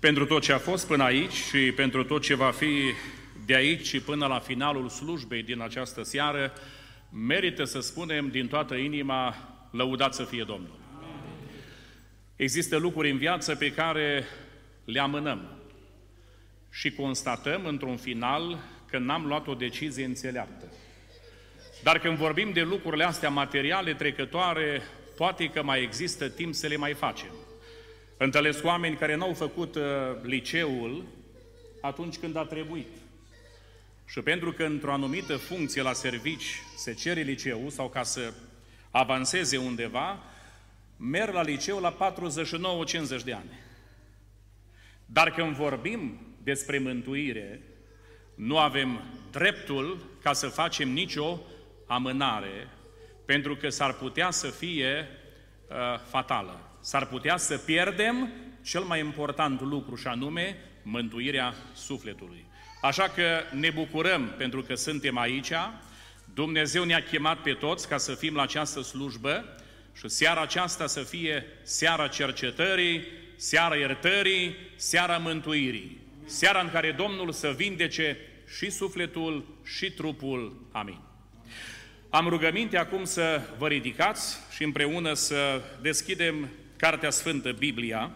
pentru tot ce a fost până aici și pentru tot ce va fi de aici și până la finalul slujbei din această seară, merită să spunem din toată inima, lăudat să fie Domnul. Există lucruri în viață pe care le amânăm și constatăm într-un final că n-am luat o decizie înțeleaptă. Dar când vorbim de lucrurile astea materiale, trecătoare, poate că mai există timp să le mai facem. Întâlnesc oameni care n-au făcut uh, liceul atunci când a trebuit. Și pentru că într-o anumită funcție la servici se cere liceu sau ca să avanseze undeva, merg la liceu la 49-50 de ani. Dar când vorbim despre mântuire, nu avem dreptul ca să facem nicio amânare, pentru că s-ar putea să fie uh, fatală. S-ar putea să pierdem cel mai important lucru și anume mântuirea sufletului. Așa că ne bucurăm pentru că suntem aici, Dumnezeu ne-a chemat pe toți ca să fim la această slujbă și seara aceasta să fie seara cercetării, seara iertării, seara mântuirii, seara în care Domnul să vindece și sufletul și trupul. Amin. Am rugăminte acum să vă ridicați și împreună să deschidem Cartea Sfântă, Biblia.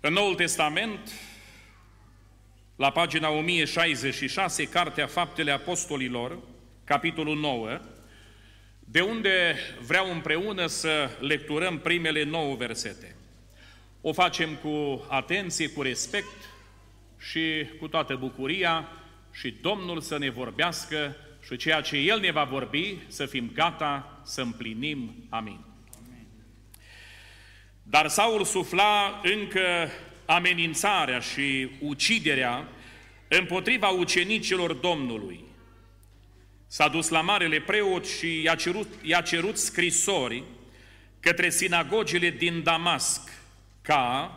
În Noul Testament, la pagina 1066, Cartea Faptele Apostolilor, capitolul 9, de unde vreau împreună să lecturăm primele nouă versete. O facem cu atenție, cu respect și cu toată bucuria și Domnul să ne vorbească și ceea ce El ne va vorbi să fim gata să împlinim. Amin. Dar Saul sufla încă amenințarea și uciderea împotriva ucenicilor Domnului. S-a dus la marele preot și i-a cerut, i-a cerut scrisori către sinagogile din Damasc, ca,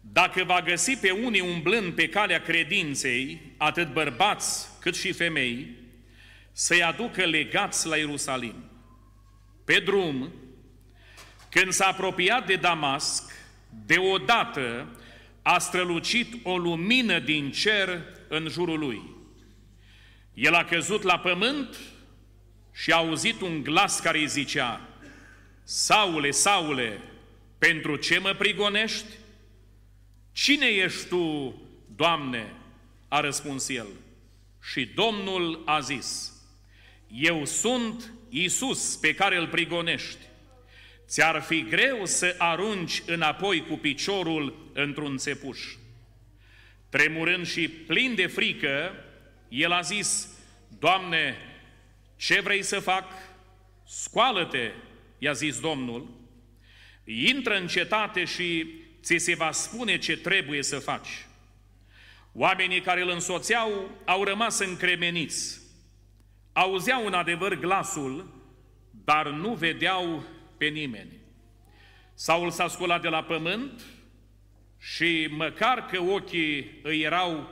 dacă va găsi pe unii umblând pe calea credinței, atât bărbați cât și femei, să-i aducă legați la Ierusalim. Pe drum, când s-a apropiat de Damasc, deodată a strălucit o lumină din cer în jurul lui. El a căzut la pământ și a auzit un glas care îi zicea, Saule, Saule, pentru ce mă prigonești? Cine ești tu, Doamne? A răspuns el. Și Domnul a zis, Eu sunt Isus pe care îl prigonești. Ți-ar fi greu să arunci înapoi cu piciorul într-un țepuș. Tremurând și plin de frică, el a zis, Doamne, ce vrei să fac? Scoală-te, i-a zis Domnul, intră în cetate și ți se va spune ce trebuie să faci. Oamenii care îl însoțeau au rămas încremeniți. Auzeau în adevăr glasul, dar nu vedeau pe nimeni. Saul s-a sculat de la pământ și măcar că ochii îi erau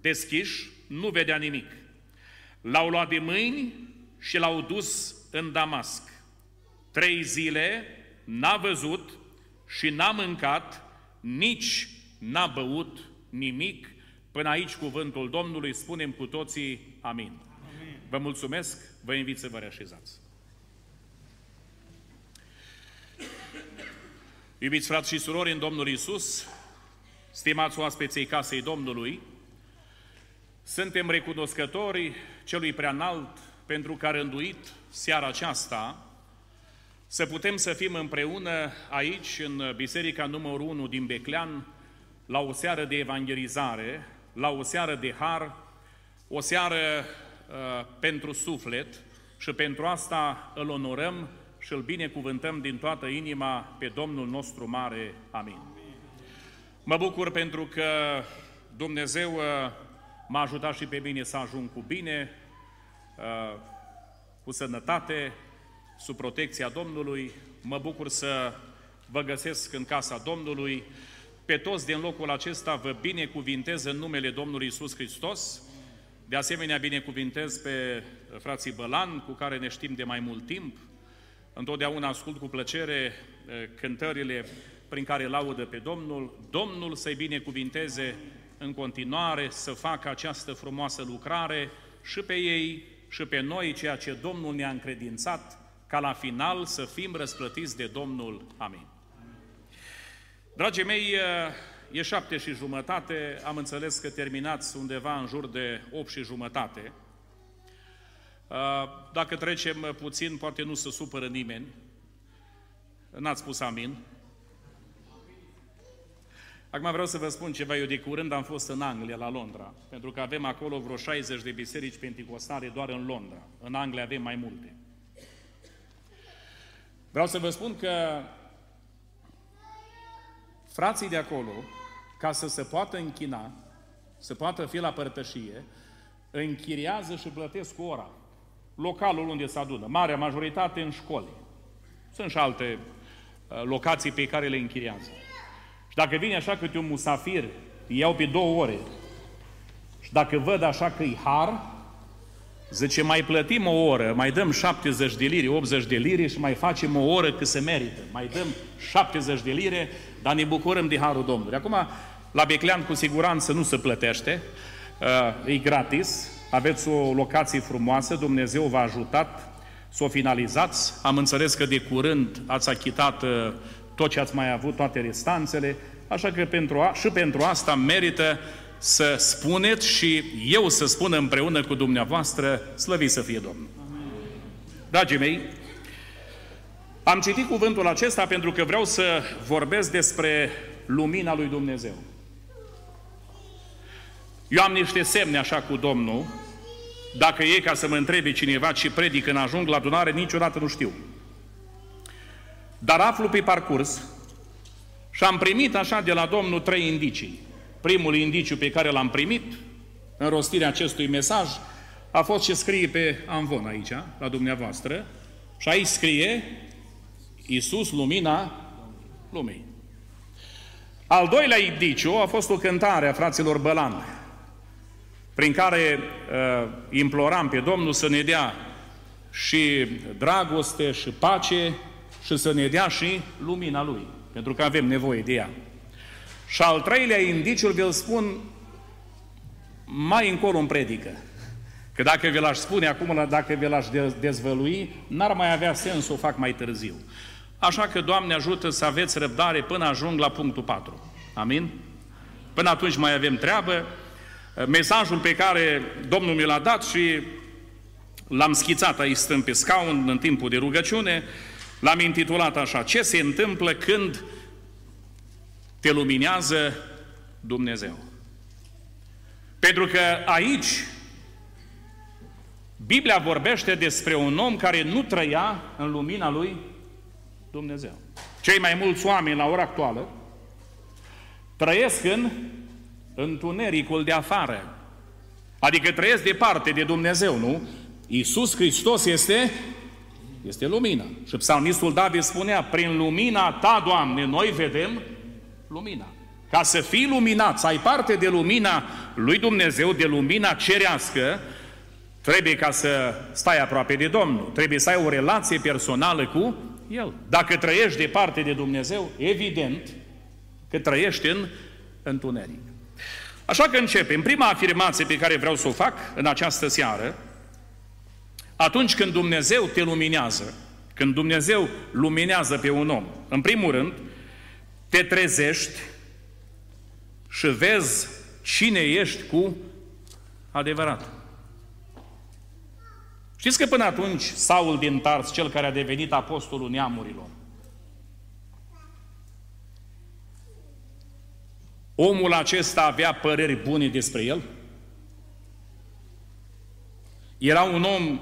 deschiși, nu vedea nimic. L-au luat de mâini și l-au dus în Damasc. Trei zile n-a văzut și n-a mâncat, nici n-a băut nimic. Până aici cuvântul Domnului, spunem cu toții amin. amin. Vă mulțumesc, vă invit să vă reașezați. Iubiți frați și surori în Domnul Isus, stimați oaspeței casei Domnului, suntem recunoscători celui preanalt pentru că a rânduit seara aceasta să putem să fim împreună aici, în Biserica numărul 1 din Beclean, la o seară de evangelizare, la o seară de har, o seară uh, pentru suflet și pentru asta îl onorăm și îl binecuvântăm din toată inima pe Domnul nostru mare. Amin. Mă bucur pentru că Dumnezeu uh, m-a ajutat și pe mine să ajung cu bine, uh, cu sănătate, sub protecția Domnului. Mă bucur să vă găsesc în casa Domnului. Pe toți din locul acesta vă binecuvintez în numele Domnului Isus Hristos. De asemenea, binecuvintez pe frații Bălan, cu care ne știm de mai mult timp, Întotdeauna ascult cu plăcere cântările prin care laudă pe Domnul, Domnul să-i binecuvinteze în continuare să facă această frumoasă lucrare și pe ei și pe noi, ceea ce Domnul ne-a încredințat, ca la final să fim răsplătiți de Domnul. Amin. Dragii mei, e șapte și jumătate, am înțeles că terminați undeva în jur de 8 și jumătate. Dacă trecem puțin, poate nu se supără nimeni. N-ați spus amin. Acum vreau să vă spun ceva, eu de curând am fost în Anglia, la Londra, pentru că avem acolo vreo 60 de biserici penticostale doar în Londra. În Anglia avem mai multe. Vreau să vă spun că frații de acolo, ca să se poată închina, să poată fi la părtășie, închiriază și plătesc cu ora. Localul unde se adună, marea majoritate în școli. Sunt și alte uh, locații pe care le închiriază. Și dacă vine așa câte un musafir, îi iau pe două ore. Și dacă văd așa că e har, zice, mai plătim o oră, mai dăm 70 de lire, 80 de lire și mai facem o oră că se merită. Mai dăm 70 de lire, dar ne bucurăm de harul Domnului. Acum, la Beclean cu siguranță nu se plătește, uh, e gratis, aveți o locație frumoasă, Dumnezeu v-a ajutat să o finalizați. Am înțeles că de curând ați achitat uh, tot ce ați mai avut, toate restanțele, așa că pentru a, și pentru asta merită să spuneți și eu să spun împreună cu dumneavoastră, slăvit să fie Domnul. Dragii mei, am citit cuvântul acesta pentru că vreau să vorbesc despre lumina lui Dumnezeu. Eu am niște semne așa cu Domnul, dacă e ca să mă întrebe cineva ce predic când ajung la adunare, niciodată nu știu. Dar aflu pe parcurs și am primit așa de la Domnul trei indicii. Primul indiciu pe care l-am primit în rostirea acestui mesaj a fost ce scrie pe Anvon aici, la dumneavoastră, și aici scrie Iisus, lumina lumii. Al doilea indiciu a fost o cântare a fraților Bălan, prin care uh, imploram pe Domnul să ne dea și dragoste și pace și să ne dea și lumina Lui, pentru că avem nevoie de ea. Și al treilea indiciu vi-l spun mai încolo în predică. Că dacă vi l-aș spune acum, dacă vi l-aș dezvălui, n-ar mai avea sens să o fac mai târziu. Așa că, Doamne, ajută să aveți răbdare până ajung la punctul 4. Amin? Până atunci mai avem treabă. Mesajul pe care Domnul mi l-a dat și l-am schițat aici stând pe scaun în timpul de rugăciune, L-am intitulat așa, ce se întâmplă când te luminează Dumnezeu. Pentru că aici Biblia vorbește despre un om care nu trăia în lumina lui Dumnezeu. Cei mai mulți oameni la ora actuală trăiesc în întunericul de afară. Adică trăiesc departe de Dumnezeu, nu? Iisus Hristos este este lumina. Și psalmistul David spunea, prin lumina ta, Doamne, noi vedem lumina. Ca să fii luminat, să ai parte de lumina lui Dumnezeu, de lumina cerească, trebuie ca să stai aproape de Domnul, trebuie să ai o relație personală cu El. Dacă trăiești departe de Dumnezeu, evident că trăiești în întuneric. Așa că începem. Prima afirmație pe care vreau să o fac în această seară atunci când Dumnezeu te luminează, când Dumnezeu luminează pe un om, în primul rând, te trezești și vezi cine ești cu adevărat. Știți că până atunci Saul din Tars, cel care a devenit apostolul neamurilor, omul acesta avea păreri bune despre el? Era un om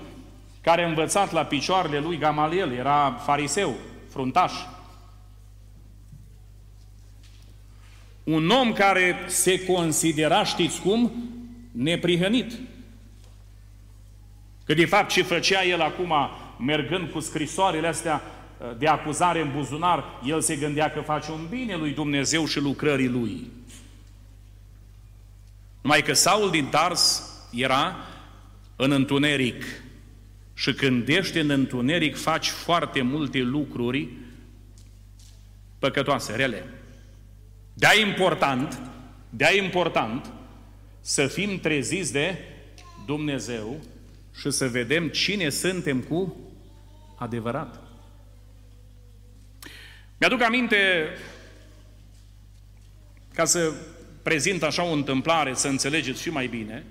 care a învățat la picioarele lui Gamaliel, era fariseu, fruntaș. Un om care se considera, știți cum, neprihănit. Că de fapt ce făcea el acum, mergând cu scrisoarele astea uh, de acuzare în buzunar, el se gândea că face un bine lui Dumnezeu și lucrării lui. Numai că Saul din Tars era în întuneric, și când ești în întuneric, faci foarte multe lucruri păcătoase, rele. De-a important, de-a important să fim treziți de Dumnezeu și să vedem cine suntem cu adevărat. Mi-aduc aminte, ca să prezint așa o întâmplare, să înțelegeți și mai bine,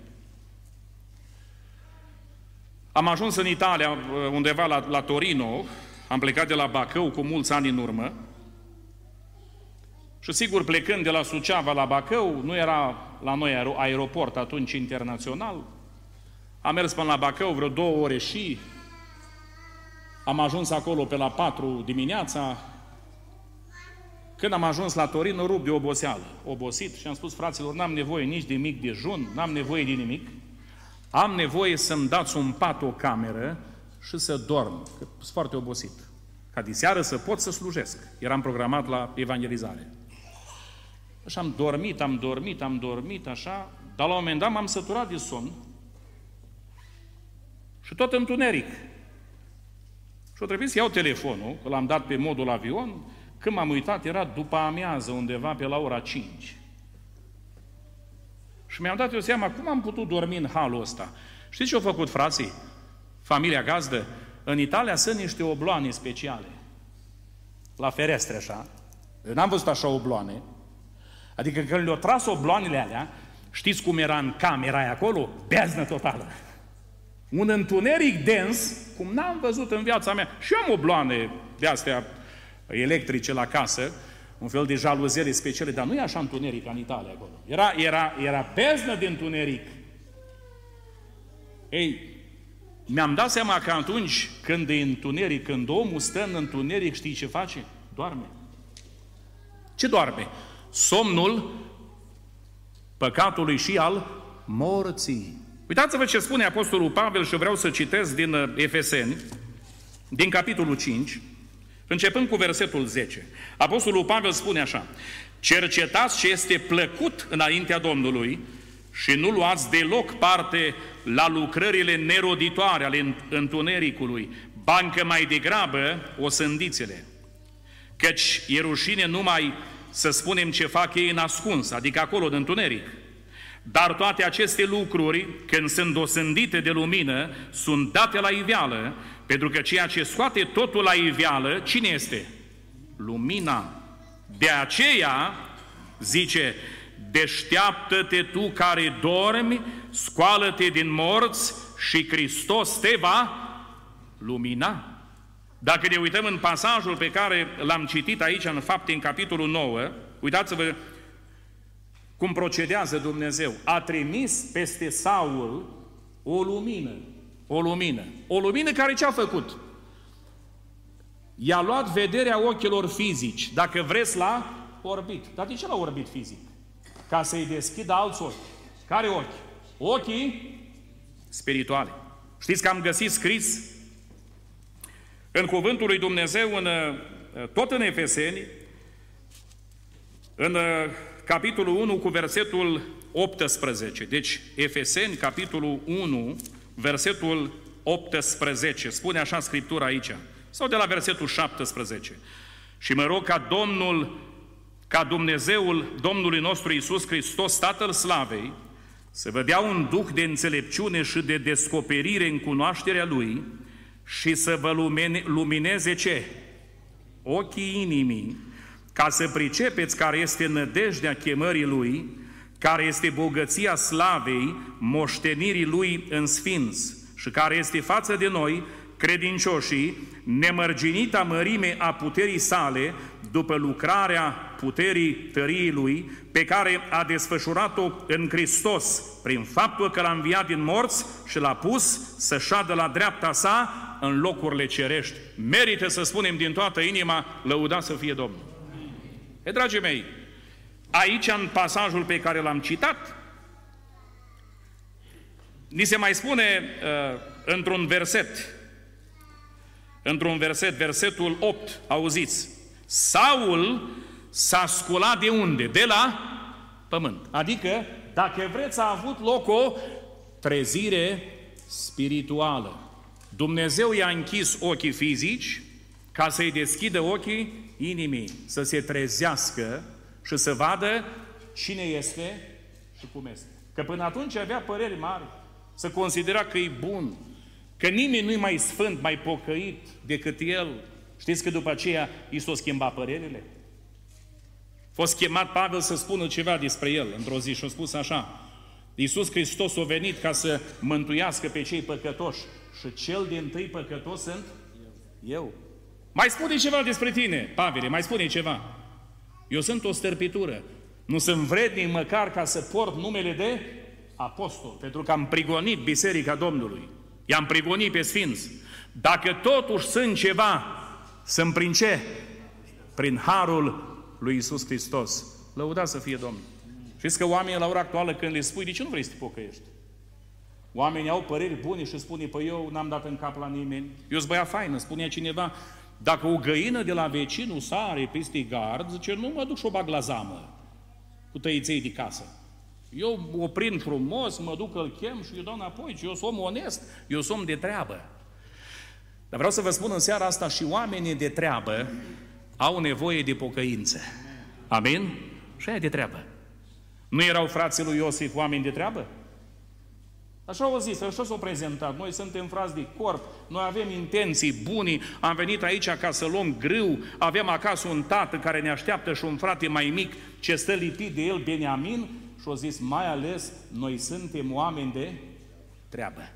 am ajuns în Italia, undeva la, la Torino, am plecat de la Bacău cu mulți ani în urmă, și sigur, plecând de la Suceava la Bacău, nu era la noi aeroport atunci internațional, am mers până la Bacău vreo două ore și am ajuns acolo pe la patru dimineața. Când am ajuns la Torino, rup de oboseală, obosit și am spus fraților, n-am nevoie nici de mic dejun, n-am nevoie de nimic, am nevoie să-mi dați un pat, o cameră și să dorm, că sunt foarte obosit. Ca de seară să pot să slujesc. Eram programat la evangelizare. Și am dormit, am dormit, am dormit, așa, dar la un moment dat m-am săturat de somn și tot întuneric. Și o trebuie să iau telefonul, că l-am dat pe modul avion, când m-am uitat, era după amiază, undeva pe la ora 5. Și mi-am dat eu seama, cum am putut dormi în halul ăsta? Știți ce au făcut frații? Familia gazdă? În Italia sunt niște obloane speciale. La ferestre, așa. Eu n-am văzut așa obloane. Adică când le-au tras obloanele alea, știți cum era în camera aia acolo? Beaznă totală. Un întuneric dens, cum n-am văzut în viața mea. Și eu am obloane de astea electrice la casă, un fel de jaluzele speciale, dar nu e așa întuneric ca în Italia acolo. Era, era, era beznă de întuneric. Ei, mi-am dat seama că atunci când e întuneric, când omul stă în întuneric, știi ce face? Doarme. Ce doarme? Somnul păcatului și al morții. Uitați-vă ce spune Apostolul Pavel și vreau să citesc din uh, Efeseni, din capitolul 5, începând cu versetul 10. Apostolul Pavel spune așa, Cercetați ce este plăcut înaintea Domnului și nu luați deloc parte la lucrările neroditoare ale întunericului, bancă mai degrabă o sândițele. Căci e rușine numai să spunem ce fac ei în ascuns, adică acolo în întuneric, dar toate aceste lucruri, când sunt dosândite de lumină, sunt date la iveală, pentru că ceea ce scoate totul la iveală, cine este? Lumina. De aceea, zice, deșteaptă-te tu care dormi, scoală-te din morți și Hristos te va lumina. Dacă ne uităm în pasajul pe care l-am citit aici în fapte în capitolul 9, uitați-vă cum procedează Dumnezeu. A trimis peste Saul o lumină. O lumină. O lumină care ce-a făcut? I-a luat vederea ochilor fizici. Dacă vreți, la orbit. Dar de ce l-a orbit fizic? Ca să-i deschidă alți ochi. Care ochi? Ochii spirituale. Știți că am găsit scris în Cuvântul lui Dumnezeu, în, tot în Efeseni, în capitolul 1 cu versetul 18. Deci, Efeseni, capitolul 1, versetul 18. Spune așa Scriptura aici. Sau de la versetul 17. Și mă rog ca Domnul, ca Dumnezeul Domnului nostru Isus Hristos, Tatăl Slavei, să vă dea un duh de înțelepciune și de descoperire în cunoașterea Lui și să vă lumine, lumineze ce? Ochii inimii, ca să pricepeți care este nădejdea chemării Lui, care este bogăția slavei, moștenirii Lui în sfinț și care este față de noi, credincioșii, nemărginita mărime a puterii sale, după lucrarea puterii tăriei Lui, pe care a desfășurat-o în Hristos, prin faptul că l-a înviat din morți și l-a pus să șadă la dreapta sa în locurile cerești. Merită să spunem din toată inima, lăuda să fie Domnul. E, dragii mei, aici, în pasajul pe care l-am citat, ni se mai spune uh, într-un verset, într-un verset, versetul 8, auziți, Saul s-a sculat de unde? De la pământ. Adică, dacă vreți, a avut loc o trezire spirituală. Dumnezeu i-a închis ochii fizici ca să-i deschidă ochii inimii să se trezească și să vadă cine este și cum este. Că până atunci avea păreri mari, să considera că e bun, că nimeni nu-i mai sfânt, mai pocăit decât el. Știți că după aceea i s-o schimba părerile? fost chemat Pavel să spună ceva despre el într-o zi și a spus așa, Iisus Hristos a venit ca să mântuiască pe cei păcătoși și cel din tâi păcătos sunt eu. Mai spune ceva despre tine, Pavel, mai spune ceva. Eu sunt o stărpitură. Nu sunt vrednic măcar ca să port numele de apostol, pentru că am prigonit Biserica Domnului. I-am prigonit pe Sfinți. Dacă totuși sunt ceva, sunt prin ce? Prin harul lui Isus Hristos. Lăudați să fie Domnul. Știți că oamenii la ora actuală când le spui, de ce nu vrei să te pocăiești? Oamenii au păreri bune și spune, păi eu n-am dat în cap la nimeni. Eu sunt băiat faină, spune cineva, dacă o găină de la vecinul sare peste gard, zice, nu mă duc și o bag la zamă cu tăiței de casă. Eu o prind frumos, mă duc, îl chem și îi dau înapoi, eu sunt om onest, eu sunt om de treabă. Dar vreau să vă spun în seara asta și oamenii de treabă au nevoie de pocăință. Amin? Și aia de treabă. Nu erau frații lui Iosif oameni de treabă? Așa au zis, așa s-au prezentat. Noi suntem frați de corp, noi avem intenții buni, am venit aici ca să luăm grâu, avem acasă un tată care ne așteaptă și un frate mai mic ce stă lipit de el, Beniamin, și au zis, mai ales, noi suntem oameni de treabă.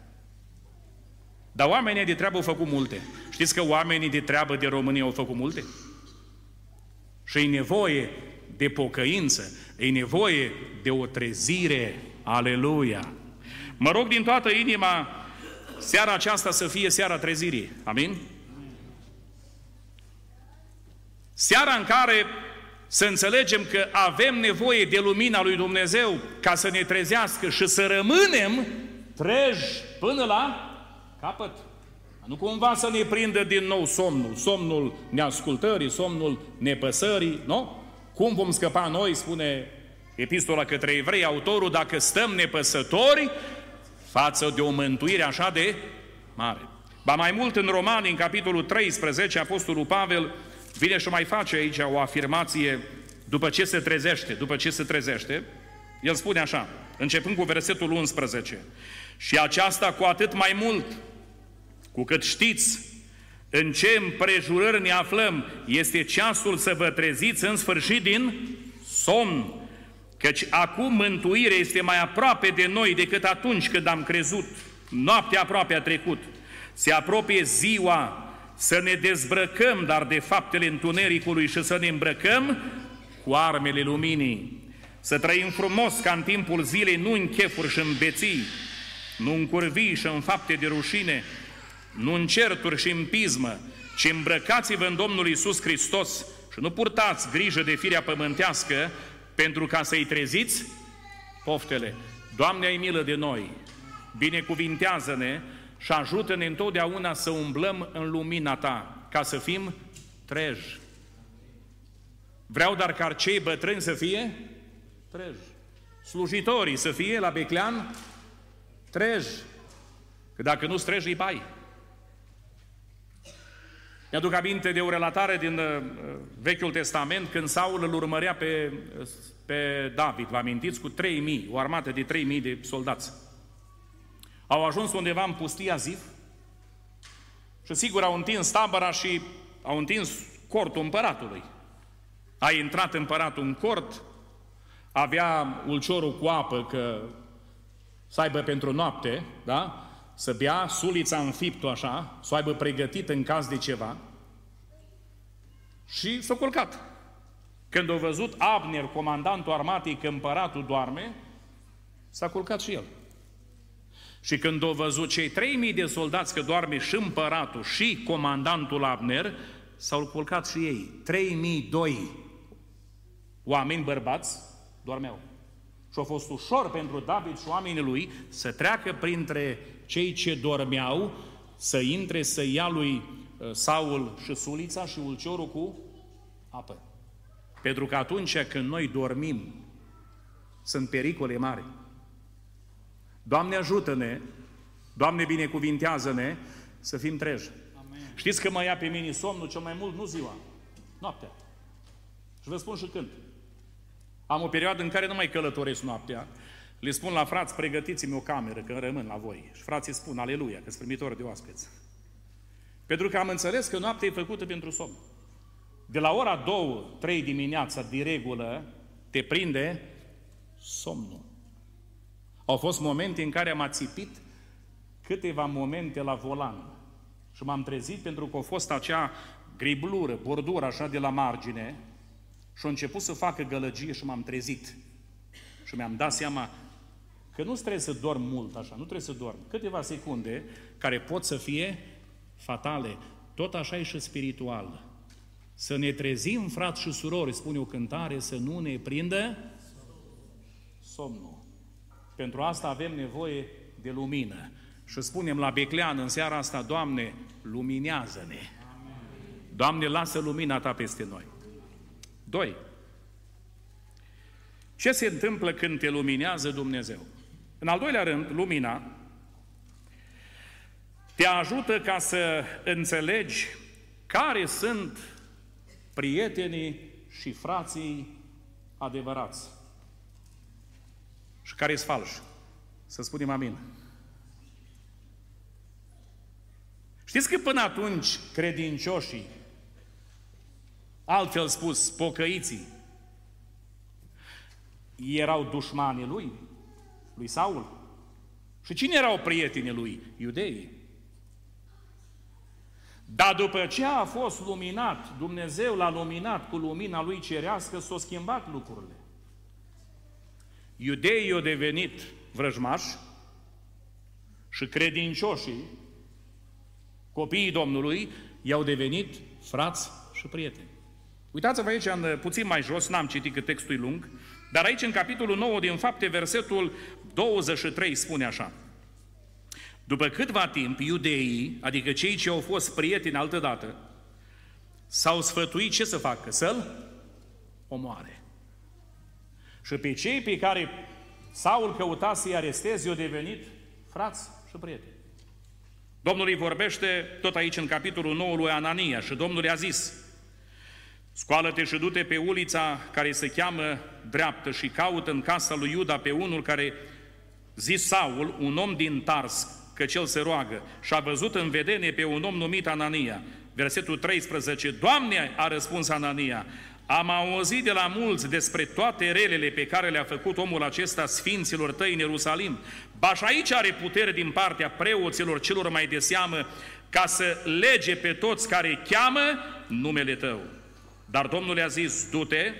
Dar oamenii de treabă au făcut multe. Știți că oamenii de treabă de România au făcut multe? Și e nevoie de pocăință, e nevoie de o trezire. Aleluia! Mă rog din toată inima seara aceasta să fie seara trezirii. Amin? Seara în care să înțelegem că avem nevoie de lumina lui Dumnezeu ca să ne trezească și să rămânem treji până la capăt. Nu cumva să ne prindă din nou somnul, somnul neascultării, somnul nepăsării, nu? Cum vom scăpa noi, spune epistola către evrei, autorul, dacă stăm nepăsători față de o mântuire așa de mare. Ba mai mult în Romani, în capitolul 13, Apostolul Pavel vine și mai face aici o afirmație după ce se trezește, după ce se trezește, el spune așa, începând cu versetul 11, și aceasta cu atât mai mult, cu cât știți în ce împrejurări ne aflăm, este ceasul să vă treziți în sfârșit din somn, căci acum mântuirea este mai aproape de noi decât atunci când am crezut. Noaptea aproape a trecut. Se apropie ziua să ne dezbrăcăm, dar de faptele întunericului și să ne îmbrăcăm cu armele luminii. Să trăim frumos ca în timpul zilei, nu în chefuri și în beții, nu în curvii și în fapte de rușine, nu în certuri și în pismă, ci îmbrăcați-vă în Domnul Isus Hristos și nu purtați grijă de firea pământească pentru ca să-i treziți poftele. Doamne, ai milă de noi, binecuvintează-ne și ajută-ne întotdeauna să umblăm în lumina Ta, ca să fim treji. Vreau dar ca cei bătrâni să fie treji. Slujitorii să fie la Beclean treji. Că dacă nu-ți treji, îi bai. Mi-aduc aminte de o relatare din uh, Vechiul Testament când Saul îl urmărea pe, pe David, vă amintiți, cu 3000, o armată de 3000 de soldați. Au ajuns undeva în pustia Zif și sigur au întins tabăra și au întins cortul împăratului. A intrat împăratul în cort, avea ulciorul cu apă că să aibă pentru noapte, da? Să bea sulița în fiptul așa, să o aibă pregătit în caz de ceva, și s-a culcat. Când a văzut Abner, comandantul armatei, că împăratul doarme, s-a culcat și el. Și când au văzut cei 3000 de soldați că doarme și împăratul și comandantul Abner, s-au culcat și ei. 3002 oameni bărbați dormeau. Și a fost ușor pentru David și oamenii lui să treacă printre cei ce dormeau, să intre, să ia lui uh, Saul și sulița și ulciorul cu apă. Pentru că atunci când noi dormim, sunt pericole mari. Doamne ajută-ne, Doamne binecuvintează-ne să fim treji. Amen. Știți că mă ia pe mine somnul cel mai mult, nu ziua. Noaptea. Și vă spun și când. Am o perioadă în care nu mai călătoresc noaptea. Le spun la frați, pregătiți-mi o cameră, că rămân la voi. Și frații spun, aleluia, că sunt primitor de oaspeți. Pentru că am înțeles că noaptea e făcută pentru somn. De la ora 2-3 dimineața, de regulă, te prinde somnul. Au fost momente în care am ațipit câteva momente la volan. Și m-am trezit pentru că a fost acea griblură, bordură așa de la margine și a început să facă gălăgie și m-am trezit. Și mi-am dat seama că nu trebuie să dorm mult așa, nu trebuie să dorm. Câteva secunde care pot să fie fatale. Tot așa e și spiritual. Să ne trezim, frați și surori, spune o cântare, să nu ne prindă somnul. Pentru asta avem nevoie de lumină. Și spunem la Beclean în seara asta, Doamne, luminează-ne. Doamne, lasă lumina Ta peste noi. Doi. Ce se întâmplă când te luminează Dumnezeu? În al doilea rând, lumina te ajută ca să înțelegi care sunt prietenii și frații adevărați și care sunt falși. Să spunem amin. Știți că până atunci credincioșii, altfel spus, pocăiții, erau dușmanii lui, lui Saul. Și cine erau prietenii lui? Iudeii. Dar după ce a fost luminat, Dumnezeu l-a luminat cu lumina lui cerească, s-au schimbat lucrurile. Iudeii au devenit vrăjmași și credincioșii, copiii Domnului, i-au devenit frați și prieteni. Uitați-vă aici, în, puțin mai jos, n-am citit că textul e lung, dar aici, în capitolul 9 din fapte, versetul 23 spune așa. După câtva timp, iudeii, adică cei ce au fost prieteni altădată, s-au sfătuit ce să facă? Să-l omoare. Și pe cei pe care Saul căuta să-i aresteze, i-au devenit frați și prieteni. Domnul îi vorbește tot aici în capitolul 9 lui Anania și Domnul i-a zis, Scoală-te și du-te pe ulița care se cheamă dreaptă și caută în casa lui Iuda pe unul care, zis Saul, un om din Tars, că cel se roagă, și a văzut în vedenie pe un om numit Anania. Versetul 13, Doamne, a răspuns Anania, am auzit de la mulți despre toate relele pe care le-a făcut omul acesta sfinților tăi în Ierusalim. Ba și aici are putere din partea preoților celor mai de seamă ca să lege pe toți care cheamă numele tău. Dar Domnul le-a zis, du-te,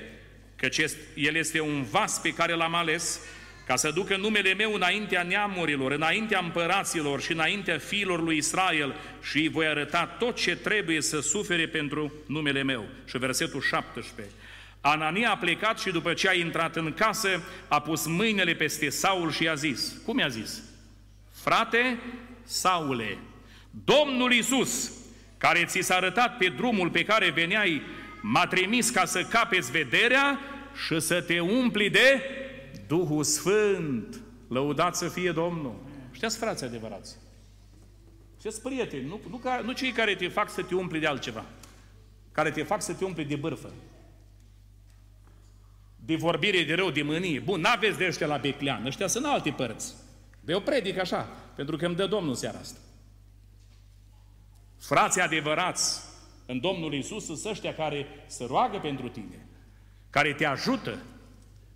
căci el este un vas pe care l-am ales, ca să ducă numele meu înaintea neamurilor, înaintea împăraților și înaintea fiilor lui Israel și îi voi arăta tot ce trebuie să sufere pentru numele meu. Și versetul 17. Anania a plecat și după ce a intrat în casă, a pus mâinile peste Saul și i-a zis, cum i-a zis? Frate Saule, Domnul Isus, care ți s-a arătat pe drumul pe care veneai, m-a trimis ca să capeți vederea și să te umpli de Duhul Sfânt, lăudat să fie Domnul. Știați, frații adevărați, știați, prieteni, nu, nu, ca, nu cei care te fac să te umpli de altceva, care te fac să te umpli de bârfă, de vorbire de rău, de mânie. Bun, n-aveți de ăștia la Beclean, ăștia sunt alte părți. De o predic așa, pentru că îmi dă Domnul seara asta. Frații adevărați în Domnul Isus sunt ăștia care se roagă pentru tine, care te ajută,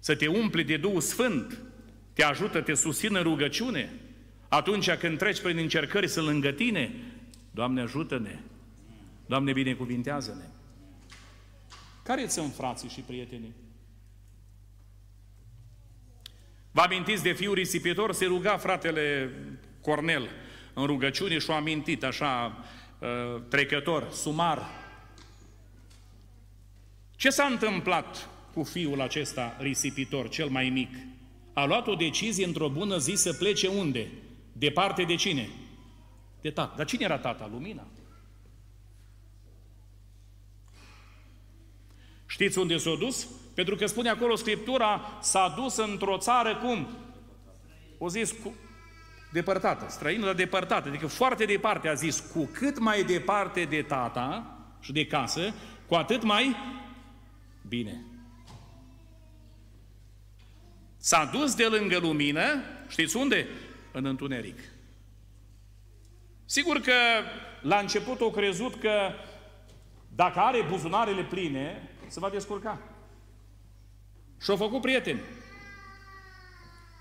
să te umpli de Duhul Sfânt, te ajută, te susține în rugăciune, atunci când treci prin încercări să lângă tine, Doamne ajută-ne, Doamne binecuvintează-ne. Care sunt frații și prietenii? Vă amintiți de fiul risipitor? Se ruga fratele Cornel în rugăciune și-o amintit așa uh, trecător, sumar. Ce s-a întâmplat cu fiul acesta risipitor, cel mai mic. A luat o decizie într-o bună zi să plece unde? Departe de cine? De tată. Dar cine era tata? Lumina. Știți unde s-a dus? Pentru că spune acolo Scriptura, s-a dus într-o țară cum? O zis cu... depărtată, străină, dar depărtată, adică foarte departe a zis, cu cât mai departe de tata și de casă, cu atât mai bine. S-a dus de lângă lumină, știți unde? În întuneric. Sigur că la început o crezut că dacă are buzunarele pline, se va descurca. Și au făcut prieteni.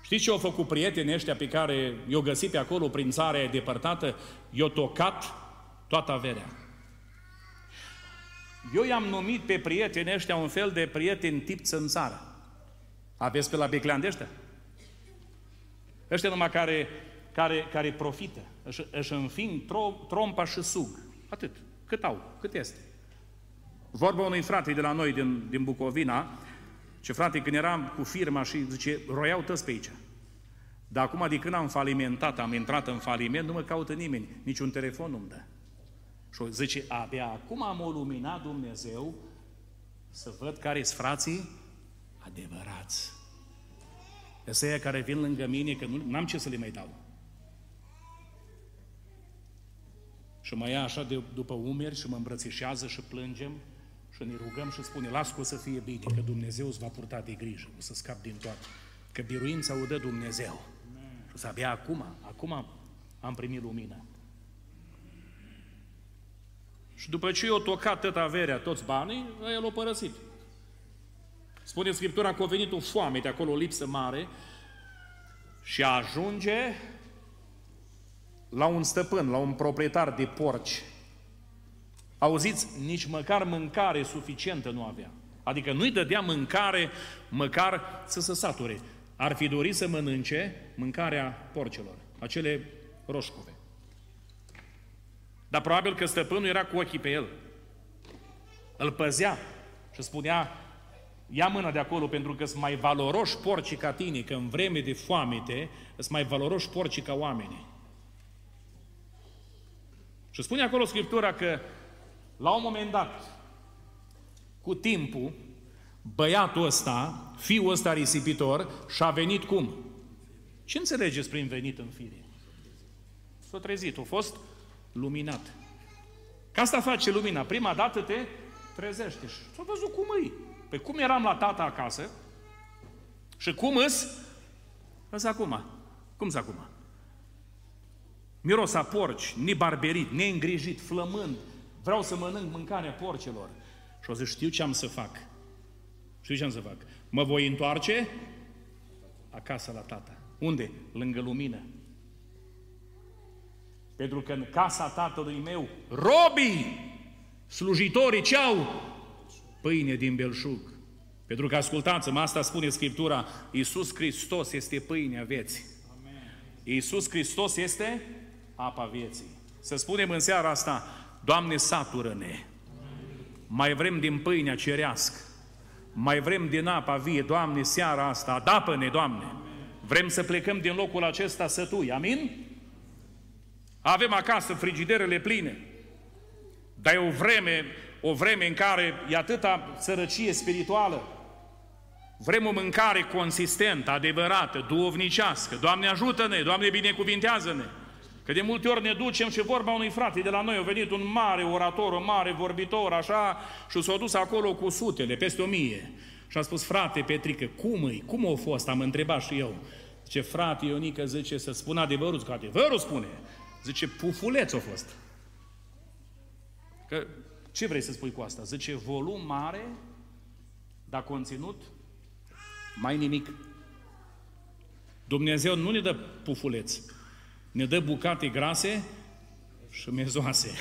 Știți ce au făcut prietenii ăștia pe care i-au găsit pe acolo prin țara depărtată? I-au tocat toată averea. Eu i-am numit pe prietenii ăștia un fel de prieteni tip țânțară. Aveți pe la beclean de ăștia? Ăștia numai care, care, care profită, își, își înfing tro, trompa și sug. Atât. Cât au, cât este. Vorba unui frate de la noi din, din Bucovina, ce frate, când eram cu firma și zice, roiau tăți pe aici. Dar acum, de când am falimentat, am intrat în faliment, nu mă caută nimeni, niciun telefon nu-mi dă. Și zice, abia acum am o luminat Dumnezeu să văd care sunt frații adevărați. Ăsăia care vin lângă mine, că nu am ce să le mai dau. Și mă ia așa de, după umeri și mă îmbrățișează și plângem și ne rugăm și spune, las că o să fie bine, că Dumnezeu îți va purta de grijă, o să scap din toate. Că biruința o dă Dumnezeu. Și să abia acum, acum am primit lumină. Și după ce i-a tocat tot averea, toți banii, el l-a părăsit. Spune Scriptura că a venit un foame de acolo, o lipsă mare, și ajunge la un stăpân, la un proprietar de porci. Auziți, nici măcar mâncare suficientă nu avea. Adică nu-i dădea mâncare măcar să se sature. Ar fi dorit să mănânce mâncarea porcilor, acele roșcove. Dar probabil că stăpânul era cu ochii pe el. Îl păzea și spunea, ia mâna de acolo pentru că sunt mai valoroși porci ca tine, că în vreme de foamete sunt mai valoroși porci ca oamenii. Și spune acolo Scriptura că la un moment dat, cu timpul, băiatul ăsta, fiul ăsta risipitor, și-a venit cum? Ce înțelegeți prin venit în fire? S-a trezit, a fost luminat. Ca asta face lumina. Prima dată te trezește. Și s-a văzut cum îi. Pe cum eram la tata acasă și cum îs, îs acum. Cum s acum? Miros a porci, nebarberit, neîngrijit, flămând. Vreau să mănânc mâncarea porcilor. Și o să știu ce am să fac. Știu ce am să fac. Mă voi întoarce acasă la tata. Unde? Lângă lumină. Pentru că în casa tatălui meu, robii, slujitorii ce au? Pâine din belșug. Pentru că, ascultați-mă, asta spune Scriptura, Iisus Hristos este pâinea vieții. Iisus Hristos este apa vieții. Să spunem în seara asta, Doamne, satură-ne. Mai vrem din pâinea cerească. Mai vrem din apa vie, Doamne, seara asta, adapă-ne, Doamne. Vrem să plecăm din locul acesta sătui, amin? Avem acasă frigiderele pline. Dar e o vreme, o vreme în care e atâta sărăcie spirituală. Vrem o mâncare consistentă, adevărată, duovnicească. Doamne ajută-ne, Doamne binecuvintează-ne. Că de multe ori ne ducem și vorba unui frate de la noi, a venit un mare orator, un mare vorbitor, așa, și s-a dus acolo cu sutele, peste o mie. Și a spus, frate Petrică, cum îi? Cum a fost? Am întrebat și eu. Ce frate Ionică zice să spun adevărul, că adevărul spune. Zice, pufuleț a fost. Că, ce vrei să spui cu asta? Zice, volum mare, dar conținut mai nimic. Dumnezeu nu ne dă pufuleț, ne dă bucate grase și mezoase.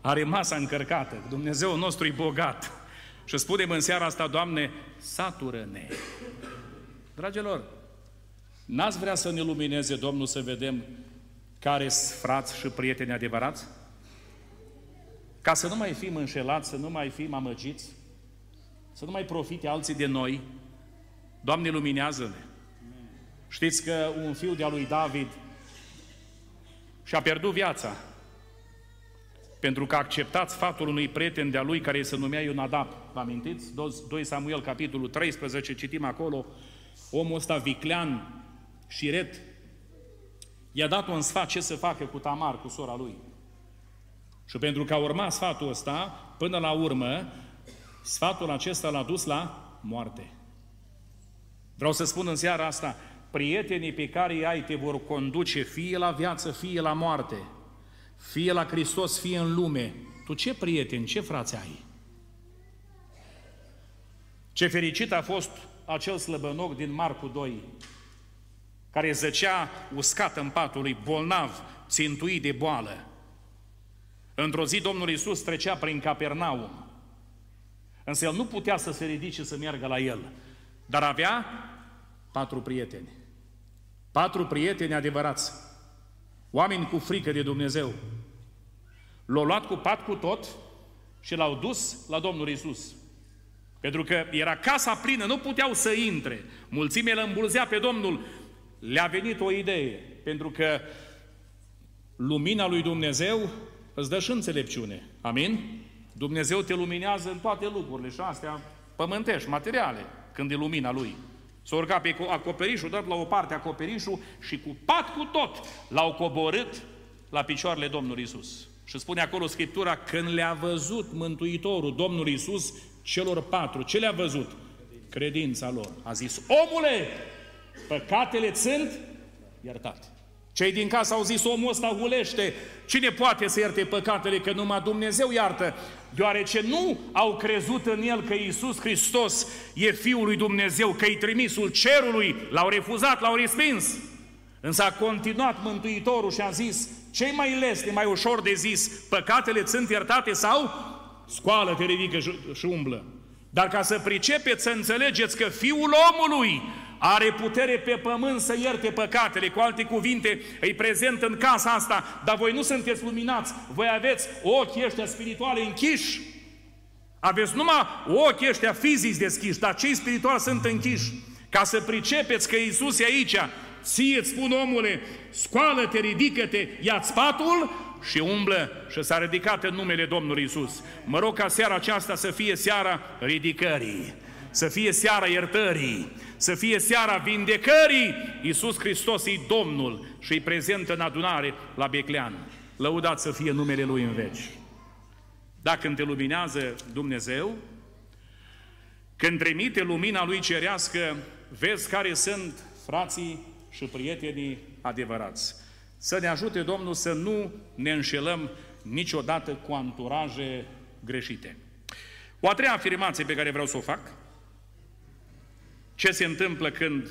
Are masa încărcată. Dumnezeu nostru e bogat. Și spunem în seara asta, Doamne, satură-ne. Dragilor, n-ați vrea să ne lumineze Domnul să vedem care sunt frați și prieteni adevărați? Ca să nu mai fim înșelați, să nu mai fim amăgiți, să nu mai profite alții de noi. Doamne, luminează-ne! Știți că un fiu de-a lui David și-a pierdut viața pentru că a acceptat sfatul unui prieten de-a lui care se numea Ionadab. Vă amintiți? 2 Samuel, capitolul 13, citim acolo, omul ăsta viclean, șiret, i-a dat un sfat ce să facă cu Tamar, cu sora lui. Și pentru că a urmat sfatul ăsta, până la urmă, Sfatul acesta l-a dus la moarte. Vreau să spun în seara asta, prietenii pe care îi ai te vor conduce fie la viață, fie la moarte, fie la Hristos, fie în lume. Tu ce prieteni, ce frați ai? Ce fericit a fost acel slăbănoc din Marcu 2, care zăcea uscat în patul lui, bolnav, țintuit de boală. Într-o zi Domnul Iisus trecea prin Capernaum, însă el nu putea să se ridice să meargă la el, dar avea patru prieteni. Patru prieteni adevărați, oameni cu frică de Dumnezeu. L-au luat cu pat cu tot și l-au dus la Domnul Isus. Pentru că era casa plină, nu puteau să intre. Mulțimea îl îmbulzea pe Domnul. Le-a venit o idee, pentru că lumina lui Dumnezeu îți dă și înțelepciune. Amin? Dumnezeu te luminează în toate lucrurile și astea pământești, materiale, când e lumina Lui. S-a urcat pe acoperișul, dat la o parte acoperișul și cu pat cu tot l-au coborât la picioarele Domnului Isus. Și spune acolo Scriptura, când le-a văzut Mântuitorul, Domnul Isus, celor patru, ce le-a văzut? Credința lor. A zis, omule, păcatele sunt iertate. Cei din casă au zis, omul ăsta hulește, cine poate să ierte păcatele, că numai Dumnezeu iartă, deoarece nu au crezut în El că Iisus Hristos e Fiul lui Dumnezeu, că e trimisul cerului, l-au refuzat, l-au respins. Însă a continuat Mântuitorul și a zis, cei mai lesne, mai ușor de zis, păcatele sunt iertate sau scoală-te, ridică și umblă. Dar ca să pricepeți, să înțelegeți că Fiul omului are putere pe pământ să ierte păcatele, cu alte cuvinte, îi prezent în casa asta, dar voi nu sunteți luminați, voi aveți ochii ăștia spirituale închiși, aveți numai ochii ăștia fizici deschiși, dar cei spirituali sunt închiși. Ca să pricepeți că Iisus e aici, ție îți spun omule, scoală-te, ridică-te, ia-ți patul și umblă și s-a ridicat în numele Domnului Isus. Mă rog ca seara aceasta să fie seara ridicării, să fie seara iertării, să fie seara vindecării. Iisus Hristos e Domnul și îi prezentă în adunare la Beclean. Lăudat să fie numele Lui în veci. Dacă când te luminează Dumnezeu, când trimite lumina Lui cerească, vezi care sunt frații și prietenii adevărați. Să ne ajute Domnul să nu ne înșelăm niciodată cu anturaje greșite. O a treia afirmație pe care vreau să o fac, ce se întâmplă când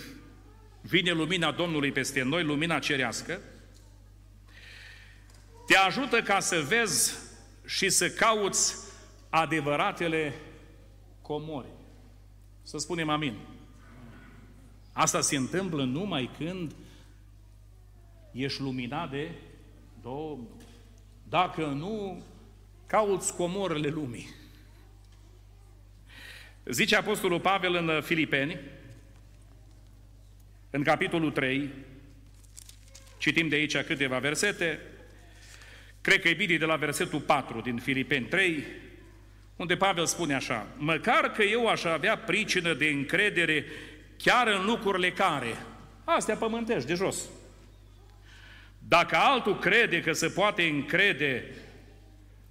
vine lumina Domnului peste noi, lumina cerească, te ajută ca să vezi și să cauți adevăratele comori. Să spunem amin. Asta se întâmplă numai când ești luminat de Domnul. Dacă nu, cauți comorele lumii. Zice Apostolul Pavel în Filipeni, în capitolul 3, citim de aici câteva versete, cred că e bine de la versetul 4 din Filipeni 3, unde Pavel spune așa, măcar că eu aș avea pricină de încredere chiar în lucrurile care, astea pământești de jos, dacă altul crede că se poate încrede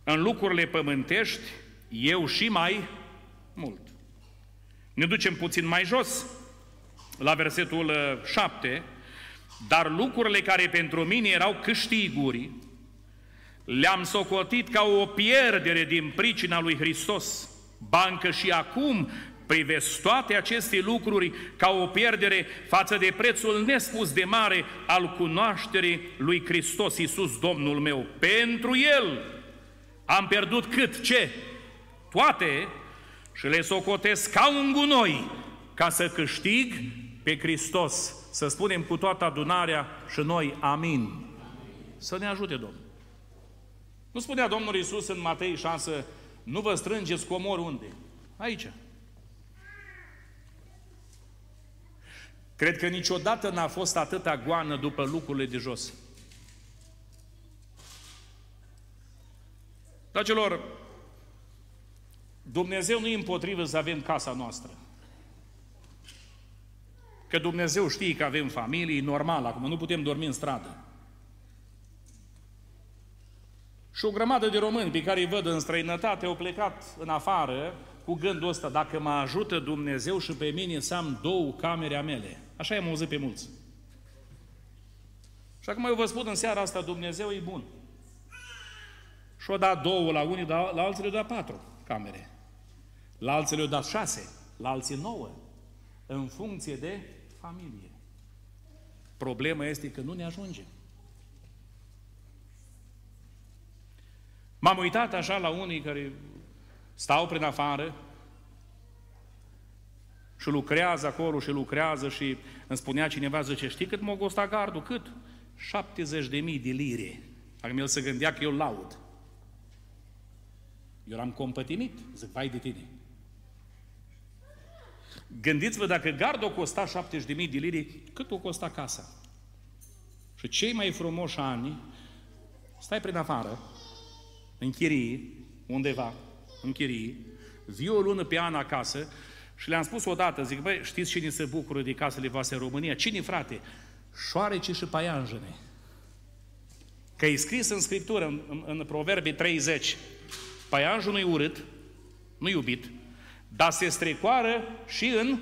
în lucrurile pământești, eu și mai mult. Ne ducem puțin mai jos, la versetul 7, uh, dar lucrurile care pentru mine erau câștiguri, le-am socotit ca o pierdere din pricina lui Hristos. Bancă și acum privesc toate aceste lucruri ca o pierdere față de prețul nespus de mare al cunoașterii lui Hristos Iisus Domnul meu. Pentru El am pierdut cât? Ce? Toate și le socotesc ca un gunoi ca să câștig pe Hristos. Să spunem cu toată adunarea și noi, amin. Să ne ajute Domnul. Nu spunea Domnul Iisus în Matei 6, nu vă strângeți comor unde? Aici. Cred că niciodată n-a fost atâta goană după lucrurile de jos. Dragilor, Dumnezeu nu e împotrivă să avem casa noastră. Că Dumnezeu știe că avem familii, normal, acum nu putem dormi în stradă. Și o grămadă de români pe care îi văd în străinătate au plecat în afară cu gândul ăsta, dacă mă ajută Dumnezeu și pe mine să am două camere a mele. Așa i-am auzit pe mulți. Și acum eu vă spun în seara asta, Dumnezeu e bun. Și o dat două la unii, la alții le-o dat patru camere. La alții le-o dat șase, la alții nouă. În funcție de familie. Problema este că nu ne ajunge. M-am uitat așa la unii care stau prin afară și lucrează acolo și lucrează și îmi spunea cineva, zice, știi cât m-a costat gardul? Cât? 70 de mii de lire. Acum el se gândea că eu laud. Eu l-am compătimit. Zic, vai de tine. Gândiți-vă dacă gardul costa 70 de mii de lire, cât o costa casa? Și cei mai frumoși ani, stai prin afară, în chirie, undeva, în chirie, vii o lună pe an acasă și le-am spus odată, zic, băi, știți cine se bucură de casele voastre în România? Cine, frate? Șoarece și paianjene. Că e scris în Scriptură, în, în, în Proverbii 30, paianjul nu-i urât, nu iubit, dar se strecoară și în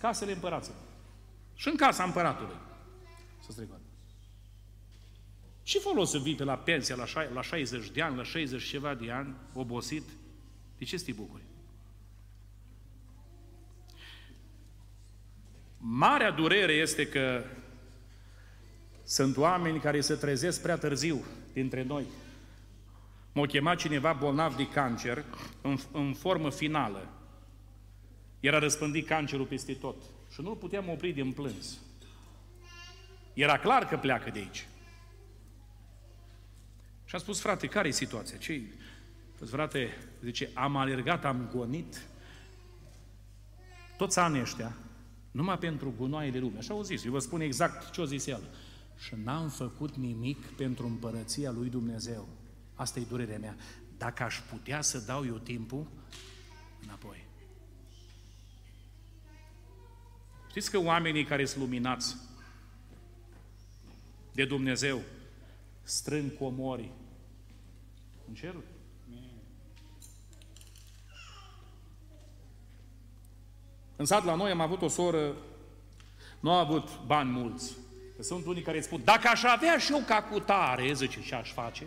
casele împăraților. Și în casa împăratului. Se strecoară. Ce folos să vii pe la pensie la, la 60 de ani, la 60 ceva de ani, obosit? De ce să te bucuri? Marea durere este că sunt oameni care se trezesc prea târziu dintre noi. M-a chemat cineva bolnav de cancer în, în formă finală. Era răspândit cancerul peste tot și nu-l puteam opri din plâns. Era clar că pleacă de aici. Și am spus, frate, care e situația? ce Păi, frate, zice, am alergat, am gonit toți anii ăștia, numai pentru gunoaie de lume. Așa au zis, eu vă spun exact ce a zis el. Și n-am făcut nimic pentru împărăția lui Dumnezeu. Asta e durerea mea. Dacă aș putea să dau eu timpul, înapoi. Știți că oamenii care sunt luminați de Dumnezeu strâng comori în cerul. În sat la noi am avut o soră, nu a avut bani mulți. Că sunt unii care îți spun, dacă aș avea și eu ca cutare, zice, ce aș face?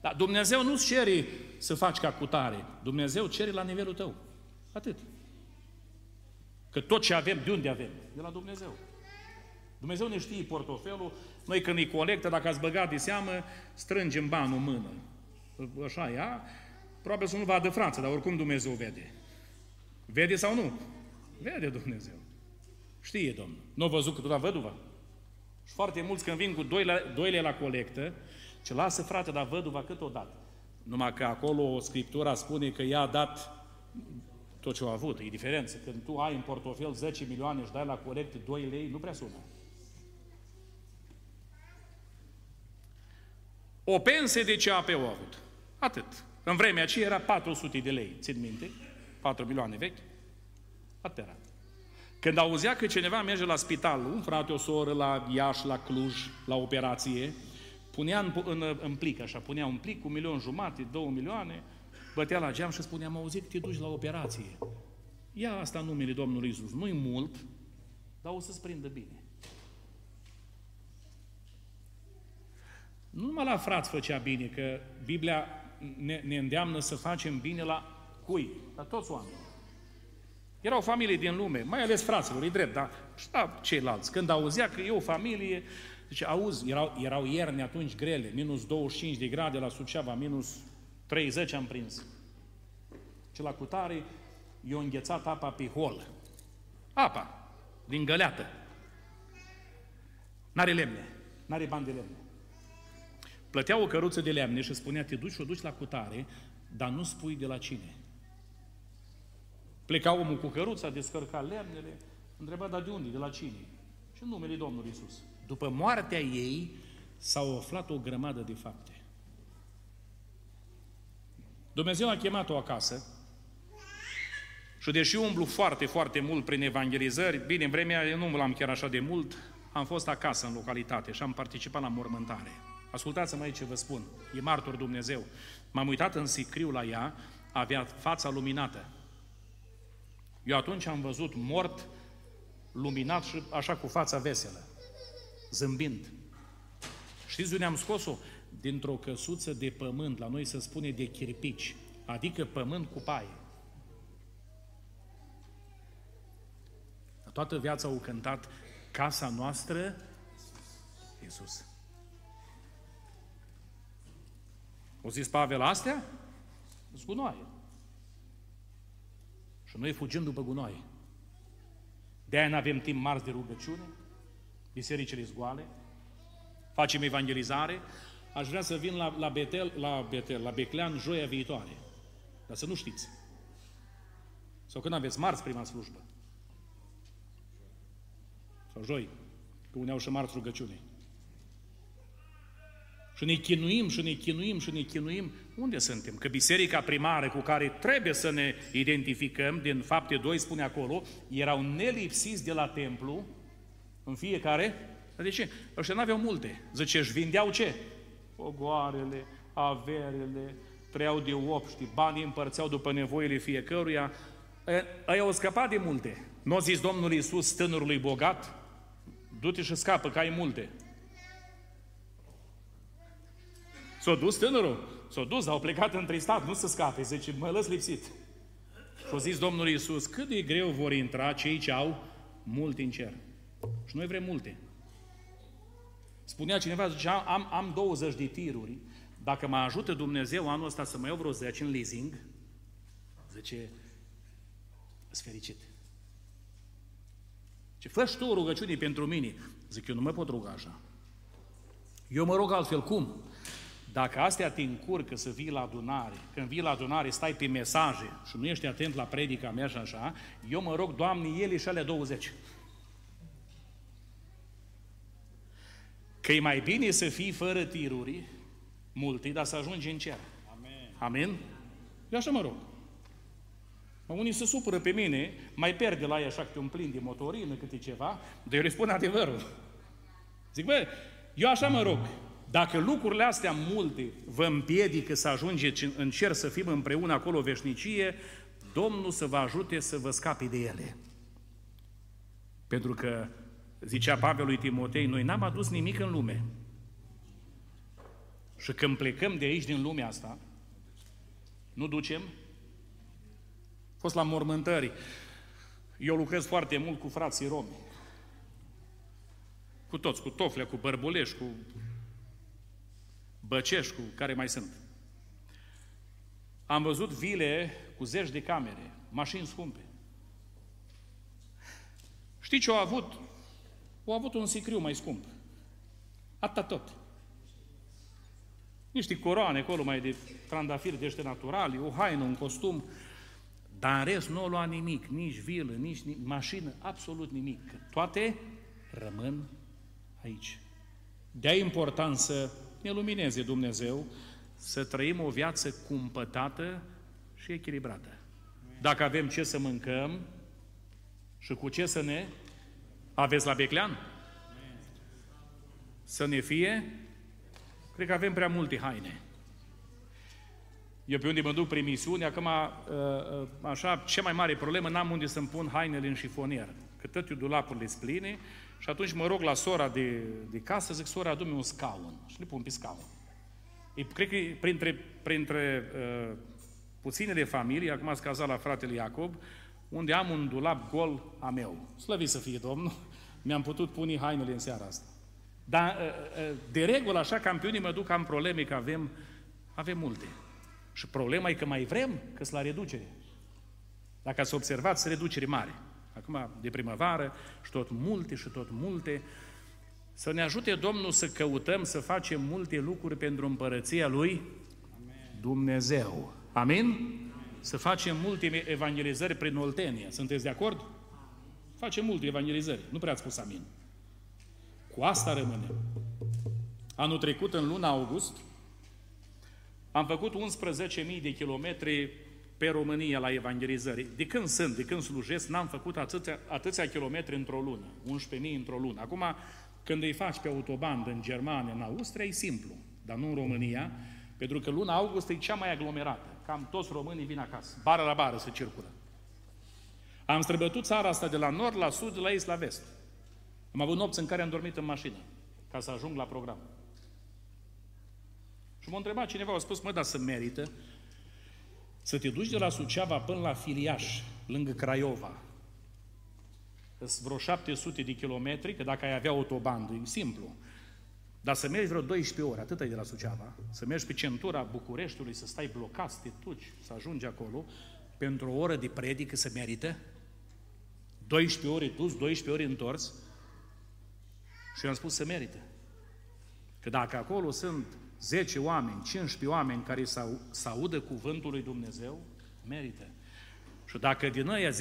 Dar Dumnezeu nu-ți cere să faci ca cutare. Dumnezeu cere la nivelul tău. Atât. Că tot ce avem, de unde avem? De la Dumnezeu. Dumnezeu ne știe portofelul, noi când îi colectă, dacă ați băgat de seamă, strângem banul în mână. Așa ea, probabil să nu vadă Franța, dar oricum Dumnezeu vede. Vede sau nu? Vede Dumnezeu. Știe Domnul. Nu a văzut că tu văduva? Și foarte mulți când vin cu doile, doile la colectă, ce lasă frate, dar văduva cât o dat? Numai că acolo Scriptura spune că ea a dat tot ce a avut. E diferență. Când tu ai în portofel 10 milioane și dai la colectă 2 lei, nu prea sună. O pensie de ce apă au avut. Atât. În vremea aceea era 400 de lei, țin minte, 4 milioane vechi. Atât era. Când auzea că cineva merge la spital, un frate, o soră la Iași, la Cluj, la operație, punea în, în, în plic, așa, punea un plic cu un milion jumate, două milioane, bătea la geam și spunea, am auzit că te duci la operație. Ia asta numele Domnului Isus. Nu-i mult, dar o să-ți prindă bine. Nu numai la frați făcea bine, că Biblia ne, ne îndeamnă să facem bine la cui? La toți oamenii. Erau familii din lume, mai ales fraților, e drept, dar și la ceilalți. Când auzea că e o familie, zice, auzi, erau, erau ierni atunci grele, minus 25 de grade la Suceava, minus 30 am prins. Și la cutare, i-a înghețat apa pe hol. Apa, din găleată. N-are lemne, n-are bani de lemne. Plătea o căruță de lemne și spunea, te duci și o duci la cutare, dar nu spui de la cine. Pleca omul cu căruța, descărca lemnele, întreba, dar de unde, de la cine? Și în numele Domnului Isus. După moartea ei, s-au aflat o grămadă de fapte. Dumnezeu a chemat-o acasă și deși umblu foarte, foarte mult prin evangelizări, bine, în vremea eu nu l-am chiar așa de mult, am fost acasă în localitate și am participat la mormântare. Ascultați-mă aici ce vă spun, e martor Dumnezeu. M-am uitat în sicriu la ea, avea fața luminată. Eu atunci am văzut mort, luminat și așa cu fața veselă, zâmbind. Știți unde am scos-o? Dintr-o căsuță de pământ, la noi se spune de chirpici, adică pământ cu paie. Toată viața au cântat casa noastră, Iisus. O zis Pavel, astea? Zgunoaie. Și noi fugim după gunoaie. De-aia nu avem timp marți de rugăciune, bisericile zgoale, facem evangelizare. Aș vrea să vin la, la Betel, la Betel, la Beclean joia viitoare. Dar să nu știți. Sau când aveți marți prima slujbă. Sau joi, că uneau și marți rugăciune. Și ne chinuim, și ne chinuim, și ne chinuim. Unde suntem? Că biserica primară cu care trebuie să ne identificăm, din fapte 2 spune acolo, erau nelipsiți de la templu în fiecare. De ce? Ăștia n-aveau multe. Zice, își vindeau ce? Ogoarele, averele, trăiau de opști, banii împărțeau după nevoile fiecăruia. Ei au scăpat de multe. Nu a zis Domnul Iisus tânărului bogat, du-te și scapă, că ai multe. S-a dus tânărul, s-a dus, au plecat întristat, nu să scape, zice, mă lăs lipsit. Și a zis Domnul Iisus, cât de greu vor intra cei ce au mult în cer. Și noi vrem multe. Spunea cineva, zice, am, am 20 de tiruri, dacă mă ajută Dumnezeu anul ăsta să mă iau vreo 10 în leasing, zice, sunt fericit. Ce fă tu o rugăciune pentru mine. Zic, eu nu mă pot ruga așa. Eu mă rog altfel. Cum? Dacă astea te încurcă să vii la adunare, când vii la adunare stai pe mesaje și nu ești atent la predica mea și așa, eu mă rog, Doamne, ele și alea 20. Că e mai bine să fii fără tiruri, multe, dar să ajungi în cer. Amen. Amen? Eu așa mă rog. Unii se supără pe mine, mai pierde la ei așa câte un plin de motorină, câte ceva, dar eu le spun adevărul. Zic, bă, eu așa mă rog, dacă lucrurile astea multe vă împiedică să ajungeți în cer, să fim împreună acolo veșnicie, Domnul să vă ajute să vă scape de ele. Pentru că, zicea Pavel lui Timotei, noi n-am adus nimic în lume. Și când plecăm de aici, din lumea asta, nu ducem? fost la mormântări. Eu lucrez foarte mult cu frații romi. Cu toți, cu Tofle, cu Bărbulești, cu Băceșcu, care mai sunt. Am văzut vile cu zeci de camere, mașini scumpe. Știi ce au avut? Au avut un sicriu mai scump. Atâta tot. Niște coroane acolo mai de trandafiri de ăștia naturali, o haină, un costum, dar în rest nu au luat nimic, nici vilă, nici mașină, absolut nimic. Toate rămân aici. De-aia important să ne lumineze Dumnezeu, să trăim o viață cumpătată și echilibrată. Dacă avem ce să mâncăm și cu ce să ne aveți la Beclean? Să ne fie? Cred că avem prea multe haine. Eu pe unde mă duc prin misiune, acum, uh, uh, așa, cea mai mare problemă, n-am unde să-mi pun hainele în șifonier. Că tot dulapurile sunt pline și atunci mă rog la sora de, de casă, zic, sora, adu un scaun. Și le pun pe scaun. E, cred că printre, printre uh, puținele familii, acum ați cazat la fratele Iacob, unde am un dulap gol a meu. Slăvit să fie Domnul, mi-am putut pune hainele în seara asta. Dar, uh, uh, de regulă, așa, campionii mă duc, am probleme, că avem, avem multe. Și problema e că mai vrem, că la reducere. Dacă ați observat, sunt reducere mare. Acum, de primăvară, și tot multe și tot multe. Să ne ajute Domnul să căutăm, să facem multe lucruri pentru împărăția Lui Amen. Dumnezeu. Amin? Amen? Să facem multe evangelizări prin Oltenia. Sunteți de acord? Facem multe evangelizări. Nu prea ați spus amin. Cu asta rămânem. Anul trecut, în luna august, am făcut 11.000 de kilometri pe România la evangelizări. De când sunt, de când slujesc, n-am făcut atâția, atâția kilometri într-o lună, 11.000 într-o lună. Acum, când îi faci pe autobandă în Germania, în Austria, e simplu, dar nu în România, Pentru că luna august e cea mai aglomerată. Cam toți românii vin acasă. Bară la bară se circulă. Am străbătut țara asta de la nord la sud, de la est la vest. Am avut nopți în care am dormit în mașină, ca să ajung la program. Și m-a întrebat cineva, a spus, mă, dar să merită să te duci de la Suceava până la Filiaș, lângă Craiova. Sunt vreo 700 de kilometri, că dacă ai avea autobandă, e simplu. Dar să mergi vreo 12 ore, atât e de la Suceava, să mergi pe centura Bucureștiului, să stai blocat, să te duci, să ajungi acolo, pentru o oră de predică să merită? 12 ore dus, 12 ore întors? Și eu am spus să merită. Că dacă acolo sunt 10 oameni, 15 oameni care să audă cuvântul lui Dumnezeu, merită. Și dacă din ăia 10-15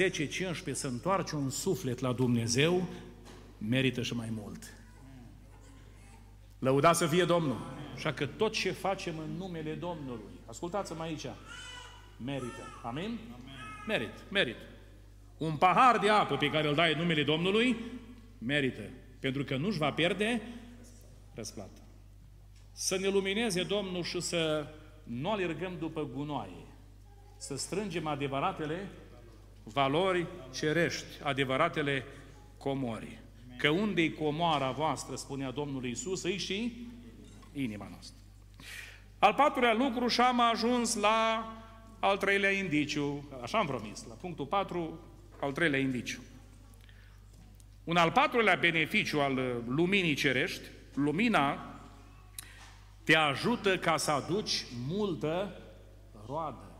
se întoarce un suflet la Dumnezeu, merită și mai mult. Lăuda să fie Domnul. Așa că tot ce facem în numele Domnului, ascultați-mă aici, merită. Amin? Amin. Merit, merit. Un pahar de apă pe care îl dai în numele Domnului, merită. Pentru că nu-și va pierde răsplată. Să ne lumineze Domnul și să nu alergăm după gunoaie. Să strângem adevăratele valori cerești, adevăratele comori. Că unde e comoara voastră, spunea Domnul Iisus, îi și inima noastră. Al patrulea lucru și am ajuns la al treilea indiciu, așa am promis, la punctul 4, al treilea indiciu. Un al patrulea beneficiu al luminii cerești, lumina te ajută ca să aduci multă roadă.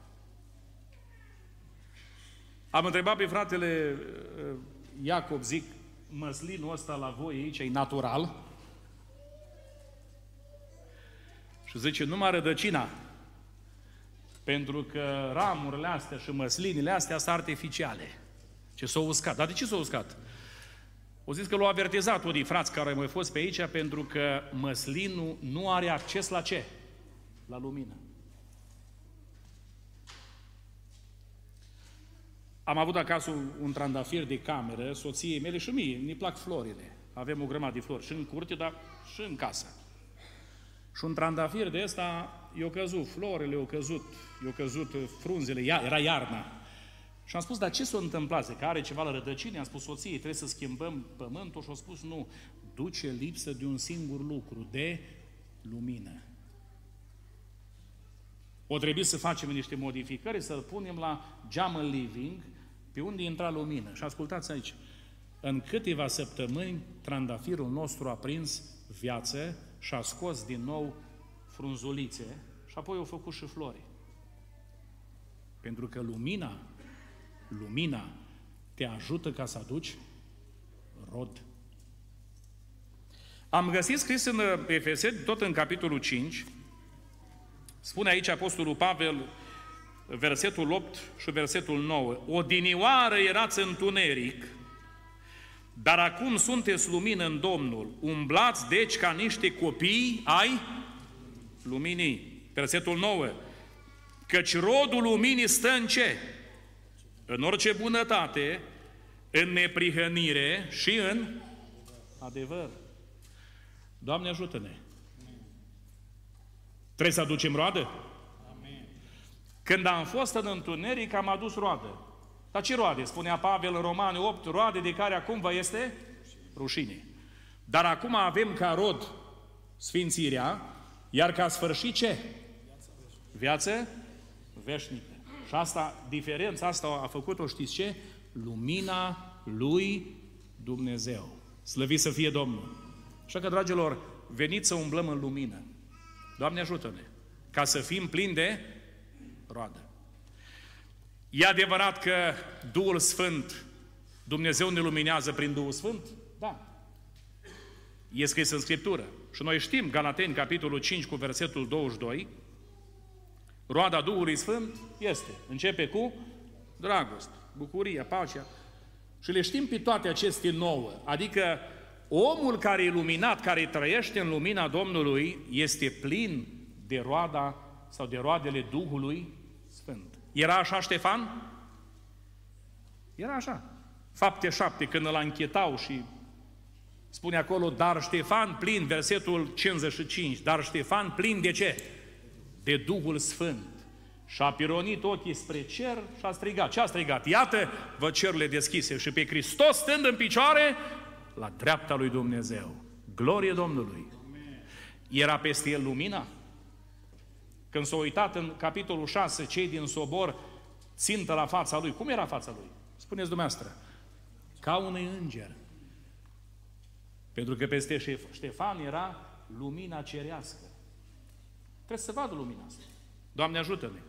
Am întrebat pe fratele uh, Iacob, zic, măslinul ăsta la voi aici e natural? Și zice, numai rădăcina. Pentru că ramurile astea și măslinile astea sunt artificiale. Ce s-au uscat. Dar de ce s-au uscat? O zis că l-au avertizat unii frați care au mai fost pe aici pentru că măslinul nu are acces la ce? La lumină. Am avut acasă un trandafir de cameră, soției mele și mie, ne plac florile. Avem o grămadă de flori și în curte, dar și în casă. Și un trandafir de ăsta i-au căzut florile, i-au căzut, i-au căzut frunzele, era iarna. Și am spus, dar ce s-a întâmplat? Că are ceva la rădăcini? Am spus soției, trebuie să schimbăm pământul și a spus, nu, duce lipsă de un singur lucru, de lumină. O trebuie să facem niște modificări, să-l punem la geamă living, pe unde intra lumină. Și ascultați aici, în câteva săptămâni, trandafirul nostru a prins viață și a scos din nou frunzulițe și apoi au făcut și flori. Pentru că lumina, lumina te ajută ca să aduci rod. Am găsit scris în Efeseni, tot în capitolul 5, spune aici Apostolul Pavel, versetul 8 și versetul 9. Odinioară erați întuneric, dar acum sunteți lumină în Domnul. Umblați deci ca niște copii ai luminii. Versetul 9. Căci rodul luminii stă în ce? În orice bunătate, în neprihănire și în adevăr. Doamne ajută-ne! Trebuie să aducem roadă? Când am fost în întuneric, am adus roadă. Dar ce roade? Spunea Pavel în Romani 8, roade de care acum vă este rușine. Dar acum avem ca rod sfințirea, iar ca sfârșit ce? Viață veșnică. Și asta, diferența asta a făcut-o, știți ce? Lumina lui Dumnezeu. Slăvit să fie Domnul. Așa că, dragilor, veniți să umblăm în lumină. Doamne ajută-ne! Ca să fim plini de roadă. E adevărat că Duhul Sfânt, Dumnezeu ne luminează prin Duhul Sfânt? Da. E scris în Scriptură. Și noi știm, Galateni, capitolul 5, cu versetul 22, roada Duhului Sfânt este. Începe cu dragoste, bucuria, pacea. Și le știm pe toate aceste nouă. Adică omul care e luminat, care trăiește în lumina Domnului, este plin de roada sau de roadele Duhului Sfânt. Era așa Ștefan? Era așa. Fapte șapte, când îl închetau și spune acolo, dar Ștefan plin, versetul 55, dar Ștefan plin de ce? De Duhul Sfânt și a pironit ochii spre cer și a strigat. Ce a strigat? Iată, vă cerurile deschise și pe Hristos stând în picioare la dreapta lui Dumnezeu. Glorie Domnului! Era peste el lumina? Când s-a uitat în capitolul 6, cei din sobor țintă la fața lui. Cum era fața lui? Spuneți dumneavoastră. Ca unui înger. Pentru că peste Ștefan era lumina cerească. Trebuie să vadă lumina asta. Doamne ajută-ne!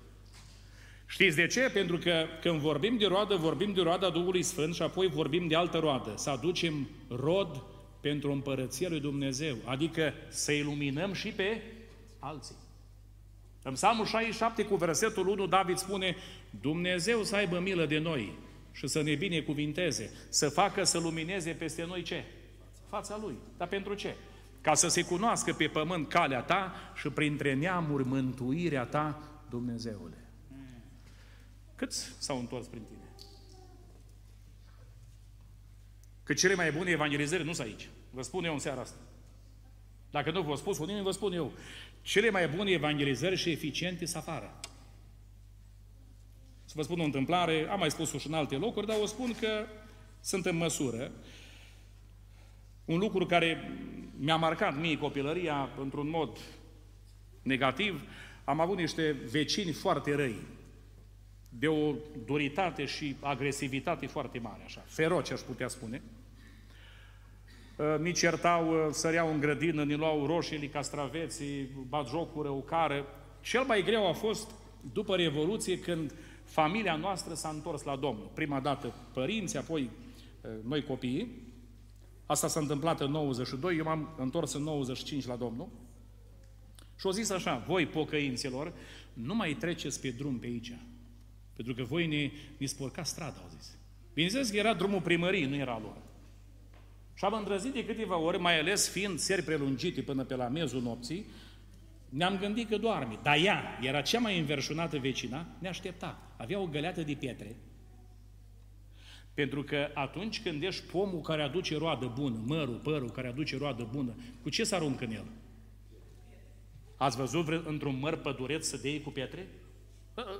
Știți de ce? Pentru că când vorbim de roadă, vorbim de roada Duhului Sfânt și apoi vorbim de altă roadă. Să aducem rod pentru împărăția lui Dumnezeu. Adică să iluminăm și pe alții. În Psalmul 67 cu versetul 1 David spune Dumnezeu să aibă milă de noi și să ne binecuvinteze, să facă să lumineze peste noi ce? Fața Lui. Dar pentru ce? Ca să se cunoască pe pământ calea ta și printre neamuri mântuirea ta, Dumnezeule. Câți s-au întors prin tine? Că cele mai bune evangelizări nu sunt aici. Vă spun eu în seara asta. Dacă nu vă spus nimeni, vă spun eu. Cele mai bune evangelizări și eficiente sunt afară. Să vă spun o întâmplare, am mai spus-o și în alte locuri, dar o spun că sunt în măsură. Un lucru care mi-a marcat mie copilăria într-un mod negativ, am avut niște vecini foarte răi, de o duritate și agresivitate foarte mare, așa, feroce aș putea spune. Ni certau, săreau în grădină, ni luau roșii, castraveții, batjocură, ucară. Cel mai greu a fost după Revoluție când familia noastră s-a întors la Domnul. Prima dată părinții, apoi noi copiii. Asta s-a întâmplat în 92, eu m-am întors în 95 la Domnul. Și au zis așa, voi pocăinților, nu mai treceți pe drum pe aici. Pentru că voi ne, ne spurca strada, au zis. Bineînțeles că era drumul primării, nu era lor. Și am îndrăzit de câteva ori, mai ales fiind seri prelungite până pe la mezul nopții, ne-am gândit că doarme. Dar ea, era cea mai înverșunată vecina, ne aștepta. Avea o găleată de pietre. Pentru că atunci când ești pomul care aduce roadă bună, mărul, părul care aduce roadă bună, cu ce să aruncă în el? Ați văzut într-un măr pădureț să dei cu pietre?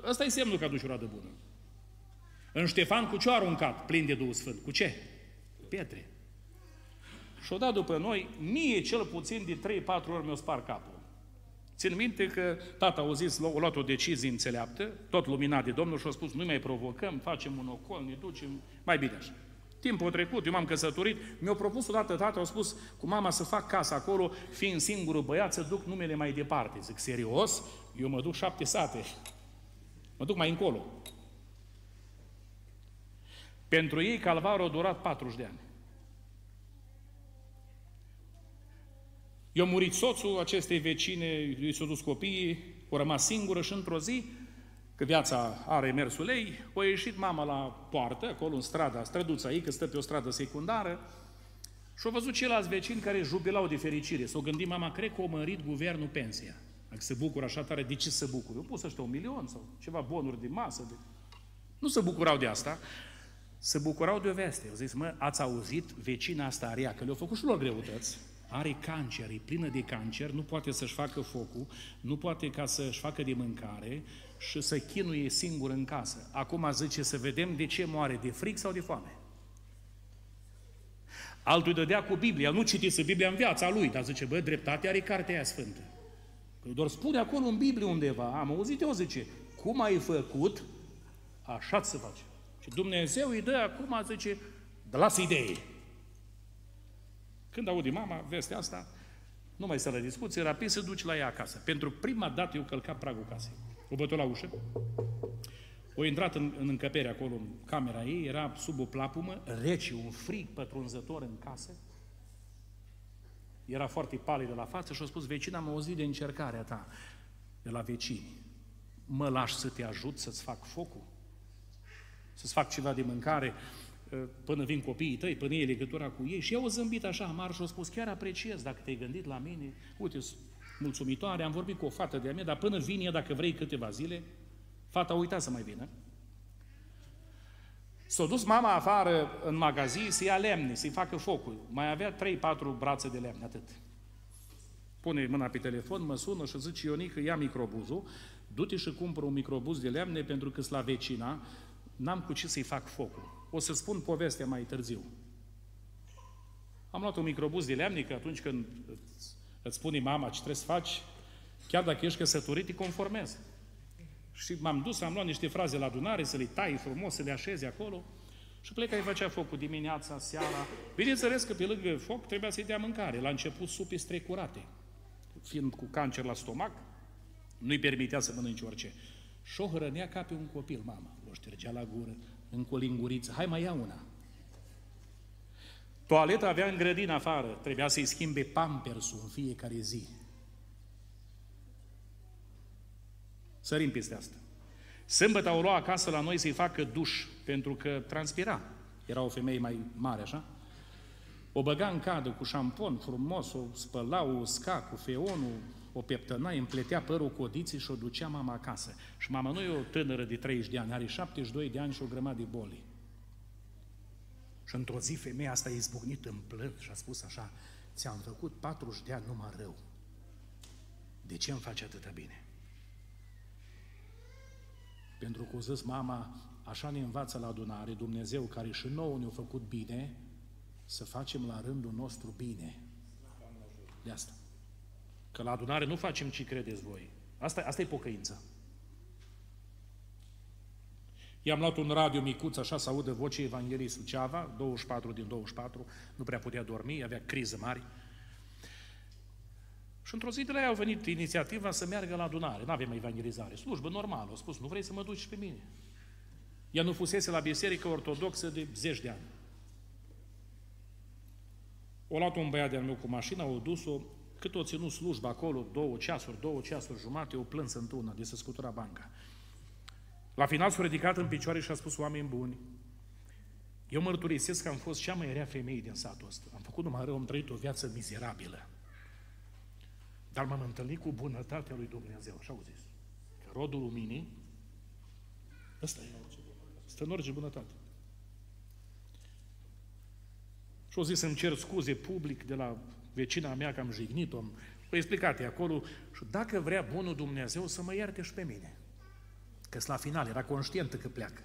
Ăsta e semnul că aduce roadă bună. În Ștefan cu ce a aruncat plin de Duhul Sfânt? Cu ce? Pietre. Și o dat după noi, mie cel puțin de 3-4 ori mi-o spar capul. Țin minte că tata a zis, a luat o decizie înțeleaptă, tot luminat de Domnul și a spus, nu mai provocăm, facem un ocol, ne ducem, mai bine așa. Timpul trecut, eu m-am căsătorit, mi-a propus odată tata, a spus cu mama să fac casa acolo, fiind singurul băiat, să duc numele mai departe. Zic, serios? Eu mă duc șapte sate. Mă duc mai încolo. Pentru ei calvarul a durat 40 de ani. Eu murit soțul acestei vecine, i s-au dus copiii, au rămas singură și într-o zi, că viața are mersul ei, a ieșit mama la poartă, acolo în strada, străduța ei, că stă pe o stradă secundară, și au văzut ceilalți vecini care jubilau de fericire. S-au gândit, mama, cred că a mărit guvernul pensia. Dacă se bucură așa tare, de ce se bucură? Eu pus ăștia un milion sau ceva bonuri de masă. De... Nu se bucurau de asta, se bucurau de o veste. Au zis, mă, ați auzit vecina asta aria, că le-au făcut și lor greutăți are cancer, e plină de cancer, nu poate să-și facă focul, nu poate ca să-și facă de mâncare și să chinuie singur în casă. Acum zice să vedem de ce moare, de fric sau de foame. Altul îi dădea cu Biblia, nu citise Biblia în viața lui, dar zice, bă, dreptatea are cartea aia sfântă. Că doar spune acolo în Biblie undeva, am auzit eu, zice, cum ai făcut, așa să faci. Și Dumnezeu îi dă acum, zice, lasă idee. Când aude mama vestea asta, nu mai să la discuție, rapid să duci la ea acasă. Pentru prima dată eu călca pragul casei. O bătut la ușă, o intrat în, în încăpere acolo, în camera ei, era sub o plapumă, rece, un frig pătrunzător în casă. Era foarte palid de la față și a spus, vecina, am auzit de încercarea ta de la vecini. Mă lași să te ajut să-ți fac focul? Să-ți fac ceva de mâncare? Până vin copiii tăi, până e legătura cu ei. Și eu o zâmbit așa amar și au spus, chiar apreciez dacă te-ai gândit la mine, uite, mulțumitoare, am vorbit cu o fată de-a mea, dar până vine dacă vrei câteva zile, fata a uitat să mai vină. S-a dus mama afară în magazin să ia lemne, să-i facă focul. Mai avea 3-4 brațe de lemne, atât. pune mâna pe telefon, mă sună și zice Ionică, ia microbuzul, du-te și cumpără un microbuz de lemne pentru că la vecina, n-am cu ce să-i fac focul. O să spun povestea mai târziu. Am luat un microbuz de lemne, că atunci când îți spune mama ce trebuie să faci, chiar dacă ești căsătorit, te conformezi. Și m-am dus, am luat niște fraze la adunare, să le tai frumos, să le așeze acolo și pleca îi făcea focul dimineața, seara. Bineînțeles că pe lângă foc trebuia să-i dea mâncare. La început supe strecurate. Fiind cu cancer la stomac, nu-i permitea să mănânce orice. Și o hrănea ca pe un copil, mama. O ștergea la gură, în o linguriță. Hai mai ia una. Toaleta avea în grădină afară. Trebuia să-i schimbe pampersul în fiecare zi. Sărim peste asta. Sâmbătă au luat acasă la noi să-i facă duș, pentru că transpira. Era o femeie mai mare, așa? O băga în cadă cu șampon frumos, o spăla, o usca cu feonul, o peptăna, îi împletea părul cu odiții și o ducea mama acasă. Și mama nu e o tânără de 30 de ani, are 72 de ani și o grămadă de boli. Și într-o zi femeia asta a izbucnit în plânt și a spus așa, ți-am făcut 40 de ani numai rău. De ce îmi faci atâta bine? Pentru că o zis mama, așa ne învață la adunare Dumnezeu care și nouă ne-a făcut bine, să facem la rândul nostru bine. De asta. Că la adunare nu facem ce credeți voi. Asta, asta e pocăință. I-am luat un radio micuț, așa să audă vocea Evangheliei Suceava, 24 din 24, nu prea putea dormi, avea criză mari. Și într-o zi de la ea au venit inițiativa să meargă la adunare. Nu avem evangelizare, slujbă normală. Au spus, nu vrei să mă duci pe mine? Ea nu fusese la biserică ortodoxă de zeci de ani. O luat un băiat de-al meu cu mașina, o dus-o, cât o ținut slujba acolo, două ceasuri, două ceasuri jumate, o plâns într-una de să scutura banca. La final s-a ridicat în picioare și a spus, oameni buni, eu mărturisesc că am fost cea mai rea femeie din satul ăsta. Am făcut numai rău, am trăit o viață mizerabilă. Dar m-am întâlnit cu bunătatea lui Dumnezeu, așa au zis. Că rodul luminii, ăsta e. Stă în orice bunătate. Și au zis să-mi cer scuze public de la vecina mea că am jignit-o, am explicat acolo și dacă vrea bunul Dumnezeu să mă ierte și pe mine. Că la final era conștientă că pleacă.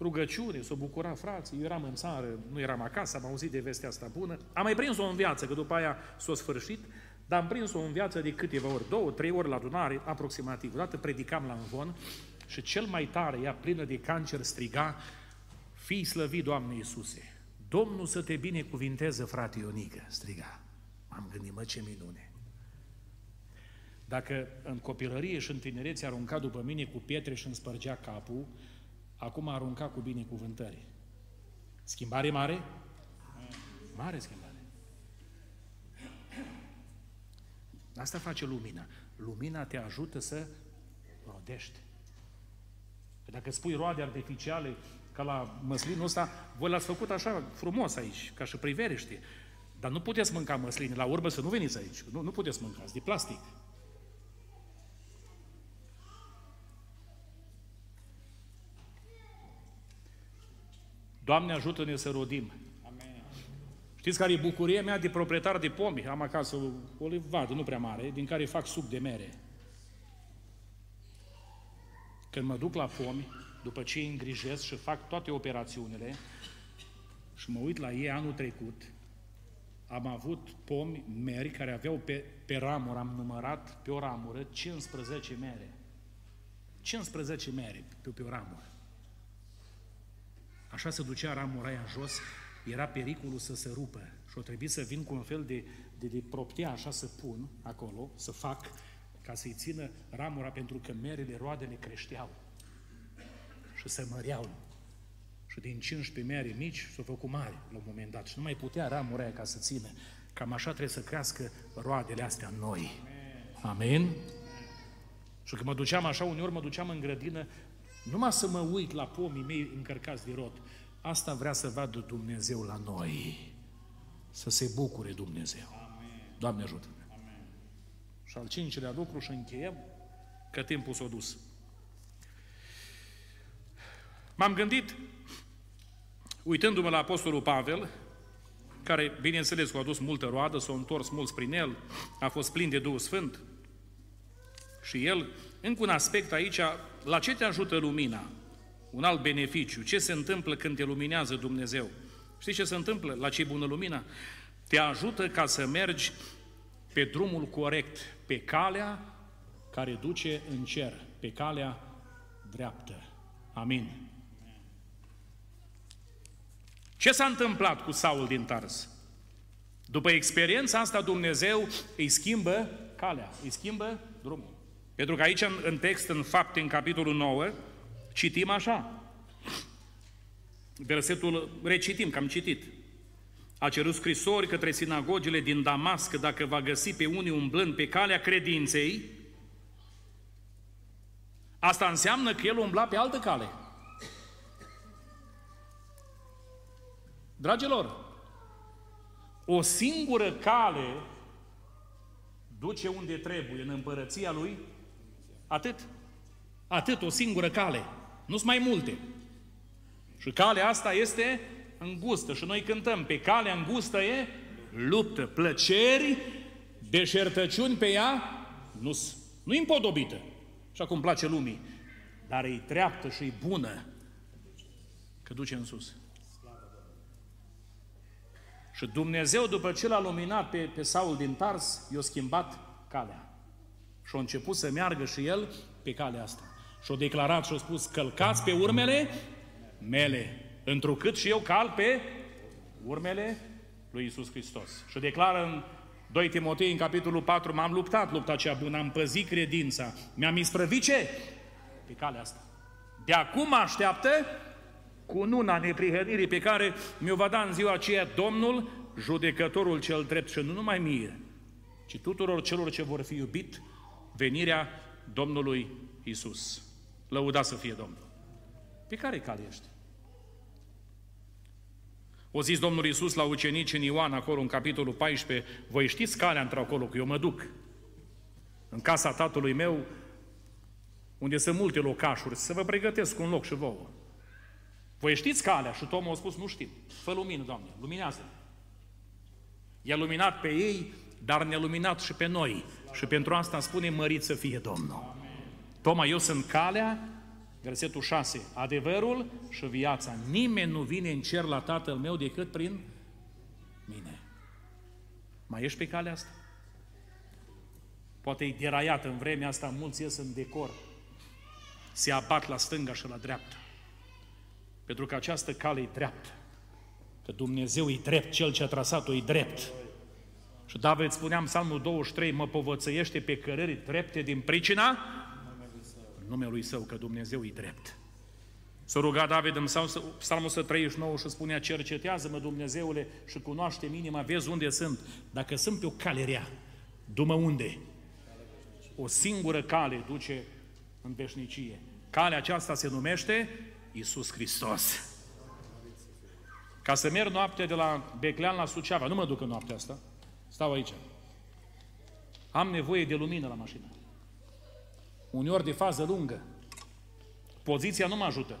Rugăciune, s-o bucura frații, eu eram în țară, nu eram acasă, am auzit de vestea asta bună. Am mai prins-o în viață, că după aia s-a sfârșit, dar am prins-o în viață de câteva ori, două, trei ori la adunare, aproximativ. Odată predicam la învon și cel mai tare, ea plină de cancer, striga, Fii slăvit, Doamne Iisuse! Domnul să te binecuvinteze, frate Ionică, striga. M-am gândit, mă, ce minune! Dacă în copilărie și în tinerețe arunca după mine cu pietre și îmi spărgea capul, acum arunca cu binecuvântări. Schimbare mare? Mare schimbare. Asta face lumina. Lumina te ajută să rodești. Dacă spui roade artificiale, ca la măslinul ăsta, voi l-ați făcut așa frumos aici, ca și priveriște. Dar nu puteți mânca măsline, la urmă să nu veniți aici. Nu, nu puteți mânca, de plastic. Doamne ajută-ne să rodim. Amen. Știți care e bucuria mea de proprietar de pomi? Am acasă o livadă, nu prea mare, din care fac suc de mere. Când mă duc la pomi, după ce îi îngrijesc și fac toate operațiunile, și mă uit la ei anul trecut, am avut pomi, meri, care aveau pe, pe ramură, am numărat pe o ramură 15 mere. 15 mere pe, pe o ramură. Așa se ducea ramura aia jos, era pericolul să se rupă și o trebuie să vin cu un fel de, de, de proptea așa să pun acolo, să fac, ca să-i țină ramura pentru că merele, roadele creșteau și se măreau. Și din 15 mere mici s-au făcut mari la un moment dat și nu mai putea ramura aia ca să țină. Cam așa trebuie să crească roadele astea noi. Amen? Și când mă duceam așa, uneori mă duceam în grădină numai să mă uit la pomii mei încărcați de rot. Asta vrea să vadă Dumnezeu la noi. Să se bucure Dumnezeu. Amen. Doamne ajută Amen. Și al cincilea lucru și încheiem că timpul s-a dus. M-am gândit, uitându-mă la Apostolul Pavel, care, bineînțeles, a adus multă roadă, s-au întors mulți prin el, a fost plin de Duhul Sfânt. Și el, încă un aspect aici, la ce te ajută lumina? Un alt beneficiu. Ce se întâmplă când te luminează Dumnezeu? Știi ce se întâmplă? La ce bună lumina? Te ajută ca să mergi pe drumul corect, pe calea care duce în cer, pe calea dreaptă. Amin. Ce s-a întâmplat cu Saul din Tars? După experiența asta, Dumnezeu îi schimbă calea, îi schimbă drumul. Pentru că aici, în text, în fapte, în capitolul 9, citim așa. Versetul recitim, că am citit. A cerut scrisori către sinagogile din Damasc dacă va găsi pe unii umblând pe calea credinței. Asta înseamnă că el umbla pe altă cale. Dragilor, o singură cale duce unde trebuie, în împărăția lui, atât. Atât, o singură cale. Nu sunt mai multe. Și calea asta este îngustă și noi cântăm, pe calea îngustă e luptă, plăceri, deșertăciuni pe ea, nu nu împodobită, așa cum place lumii, dar e treaptă și e bună, că duce în sus. Și Dumnezeu, după ce l-a luminat pe, pe Saul din Tars, i-a schimbat calea. Și a început să meargă și el pe calea asta. Și a declarat și a spus, călcați pe urmele mele, întrucât și eu cal pe urmele lui Isus Hristos. Și declară în 2 Timotei, în capitolul 4, m-am luptat lupta cea bună, am păzit credința, mi-am isprăvit ce? Pe calea asta. De acum așteaptă cu nuna neprihănirii pe care mi-o va da în ziua aceea Domnul, judecătorul cel drept și nu numai mie, ci tuturor celor ce vor fi iubit venirea Domnului Isus. Lăuda să fie Domnul. Pe care cale ești? O zis Domnul Iisus la ucenici în Ioan, acolo în capitolul 14, voi știți calea într-acolo, că eu mă duc. În casa tatălui meu, unde sunt multe locașuri, să vă pregătesc un loc și vouă. Voi știți calea? Și Tomul a spus, nu știm. Fă lumină, Doamne, luminează -ne. I-a luminat pe ei, dar ne-a luminat și pe noi. Și pentru asta spune, mărit să fie Domnul. Toma, eu sunt calea, versetul 6, adevărul și viața. Nimeni nu vine în cer la Tatăl meu decât prin mine. Mai ești pe calea asta? Poate e deraiat în vremea asta, mulți ies în decor. Se abat la stânga și la dreapta. Pentru că această cale e dreaptă. Că Dumnezeu e drept, Cel ce a trasat-o e drept. Și David spunea în Psalmul 23, mă povățăiește pe cărări drepte din pricina numele lui Său, că Dumnezeu e drept. S-a rugat David în Psalmul 139 și spunea, cercetează-mă Dumnezeule și cunoaște minima, vezi unde sunt. Dacă sunt pe o cale rea, dumă unde? O singură cale duce în veșnicie. Calea aceasta se numește Iisus Hristos. Ca să merg noapte de la Beclean la Suceava, nu mă duc în noaptea asta, stau aici. Am nevoie de lumină la mașină. Uneori de fază lungă. Poziția nu mă ajută.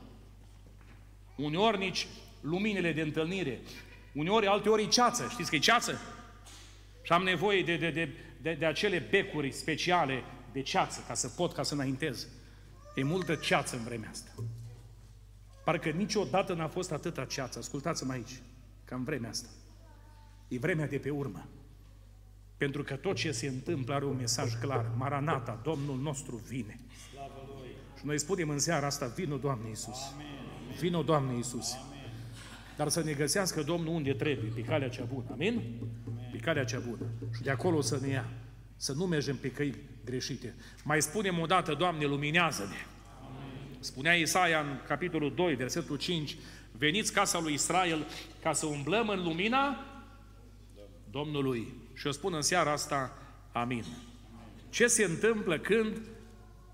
Uneori nici luminile de întâlnire. Uneori, alte ori e ceață. Știți că e ceață? Și am nevoie de, de, de, de, de acele becuri speciale de ceață ca să pot, ca să înaintez. E multă ceață în vremea asta. Parcă niciodată n-a fost atâta ceață. Ascultați-mă aici, ca în vremea asta. E vremea de pe urmă. Pentru că tot ce se întâmplă are un mesaj clar. Maranata, Domnul nostru vine. Și noi spunem în seara asta, vină Doamne Iisus. Vină Doamne Iisus. Dar să ne găsească Domnul unde trebuie, pe calea cea bună. Amin? Pe calea cea bună. Și de acolo să ne ia. Să nu mergem pe căi greșite. Mai spunem o dată, Doamne, luminează-ne. Spunea Isaia în capitolul 2, versetul 5, veniți casa lui Israel ca să umblăm în lumina Domnului. Și o spun în seara asta, amin. Ce se întâmplă când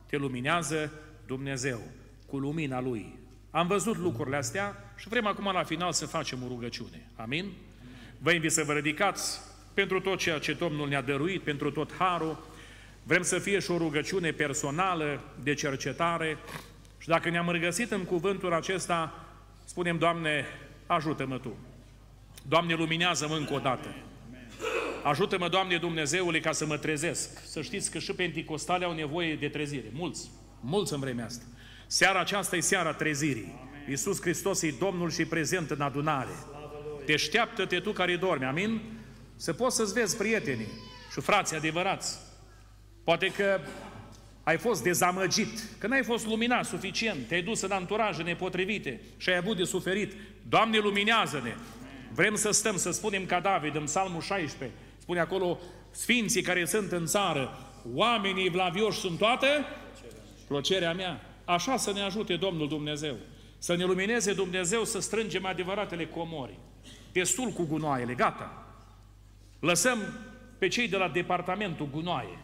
te luminează Dumnezeu cu lumina Lui? Am văzut lucrurile astea și vrem acum la final să facem o rugăciune. Amin? Vă invit să vă ridicați pentru tot ceea ce Domnul ne-a dăruit, pentru tot harul. Vrem să fie și o rugăciune personală de cercetare, și dacă ne-am regăsit în cuvântul acesta, spunem, Doamne, ajută-mă Tu. Doamne, luminează-mă încă o dată. Ajută-mă, Doamne Dumnezeule, ca să mă trezesc. Să știți că și penticostale au nevoie de trezire. Mulți, mulți în vremea asta. Seara aceasta e seara trezirii. Amin. Iisus Hristos e Domnul și prezent în adunare. Deșteaptă-te tu care dormi, amin? Să poți să-ți vezi prietenii și frații adevărați. Poate că ai fost dezamăgit, că n-ai fost luminat suficient, te-ai dus în anturaje nepotrivite și ai avut de suferit. Doamne, luminează-ne! Vrem să stăm, să spunem ca David în Psalmul 16, spune acolo, Sfinții care sunt în țară, oamenii vlavioși sunt toate, plăcerea mea. Așa să ne ajute Domnul Dumnezeu. Să ne lumineze Dumnezeu să strângem adevăratele comori. Destul cu gunoaiele, gata. Lăsăm pe cei de la departamentul gunoaie.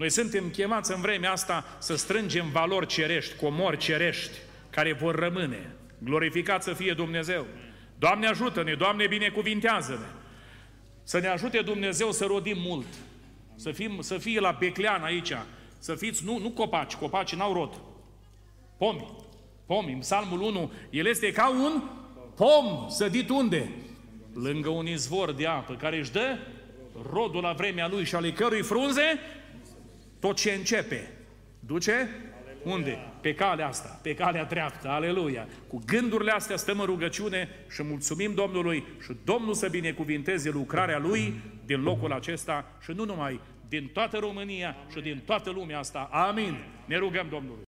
Noi suntem chemați în vremea asta să strângem valori cerești, comori cerești, care vor rămâne. Glorificat să fie Dumnezeu. Doamne ajută-ne, Doamne binecuvintează-ne. Să ne ajute Dumnezeu să rodim mult. Să, fim, să fie la Beclean aici. Să fiți, nu, nu copaci, copaci n-au rod. Pomi. Pomi. În Psalmul 1, el este ca un pom sădit unde? Lângă un izvor de apă care își dă rodul la vremea lui și ale cărui frunze tot ce începe duce unde? Pe calea asta, pe calea dreaptă, aleluia. Cu gândurile astea stăm în rugăciune și mulțumim Domnului și Domnul să binecuvinteze lucrarea Lui din locul acesta și nu numai, din toată România și din toată lumea asta. Amin. Ne rugăm Domnului.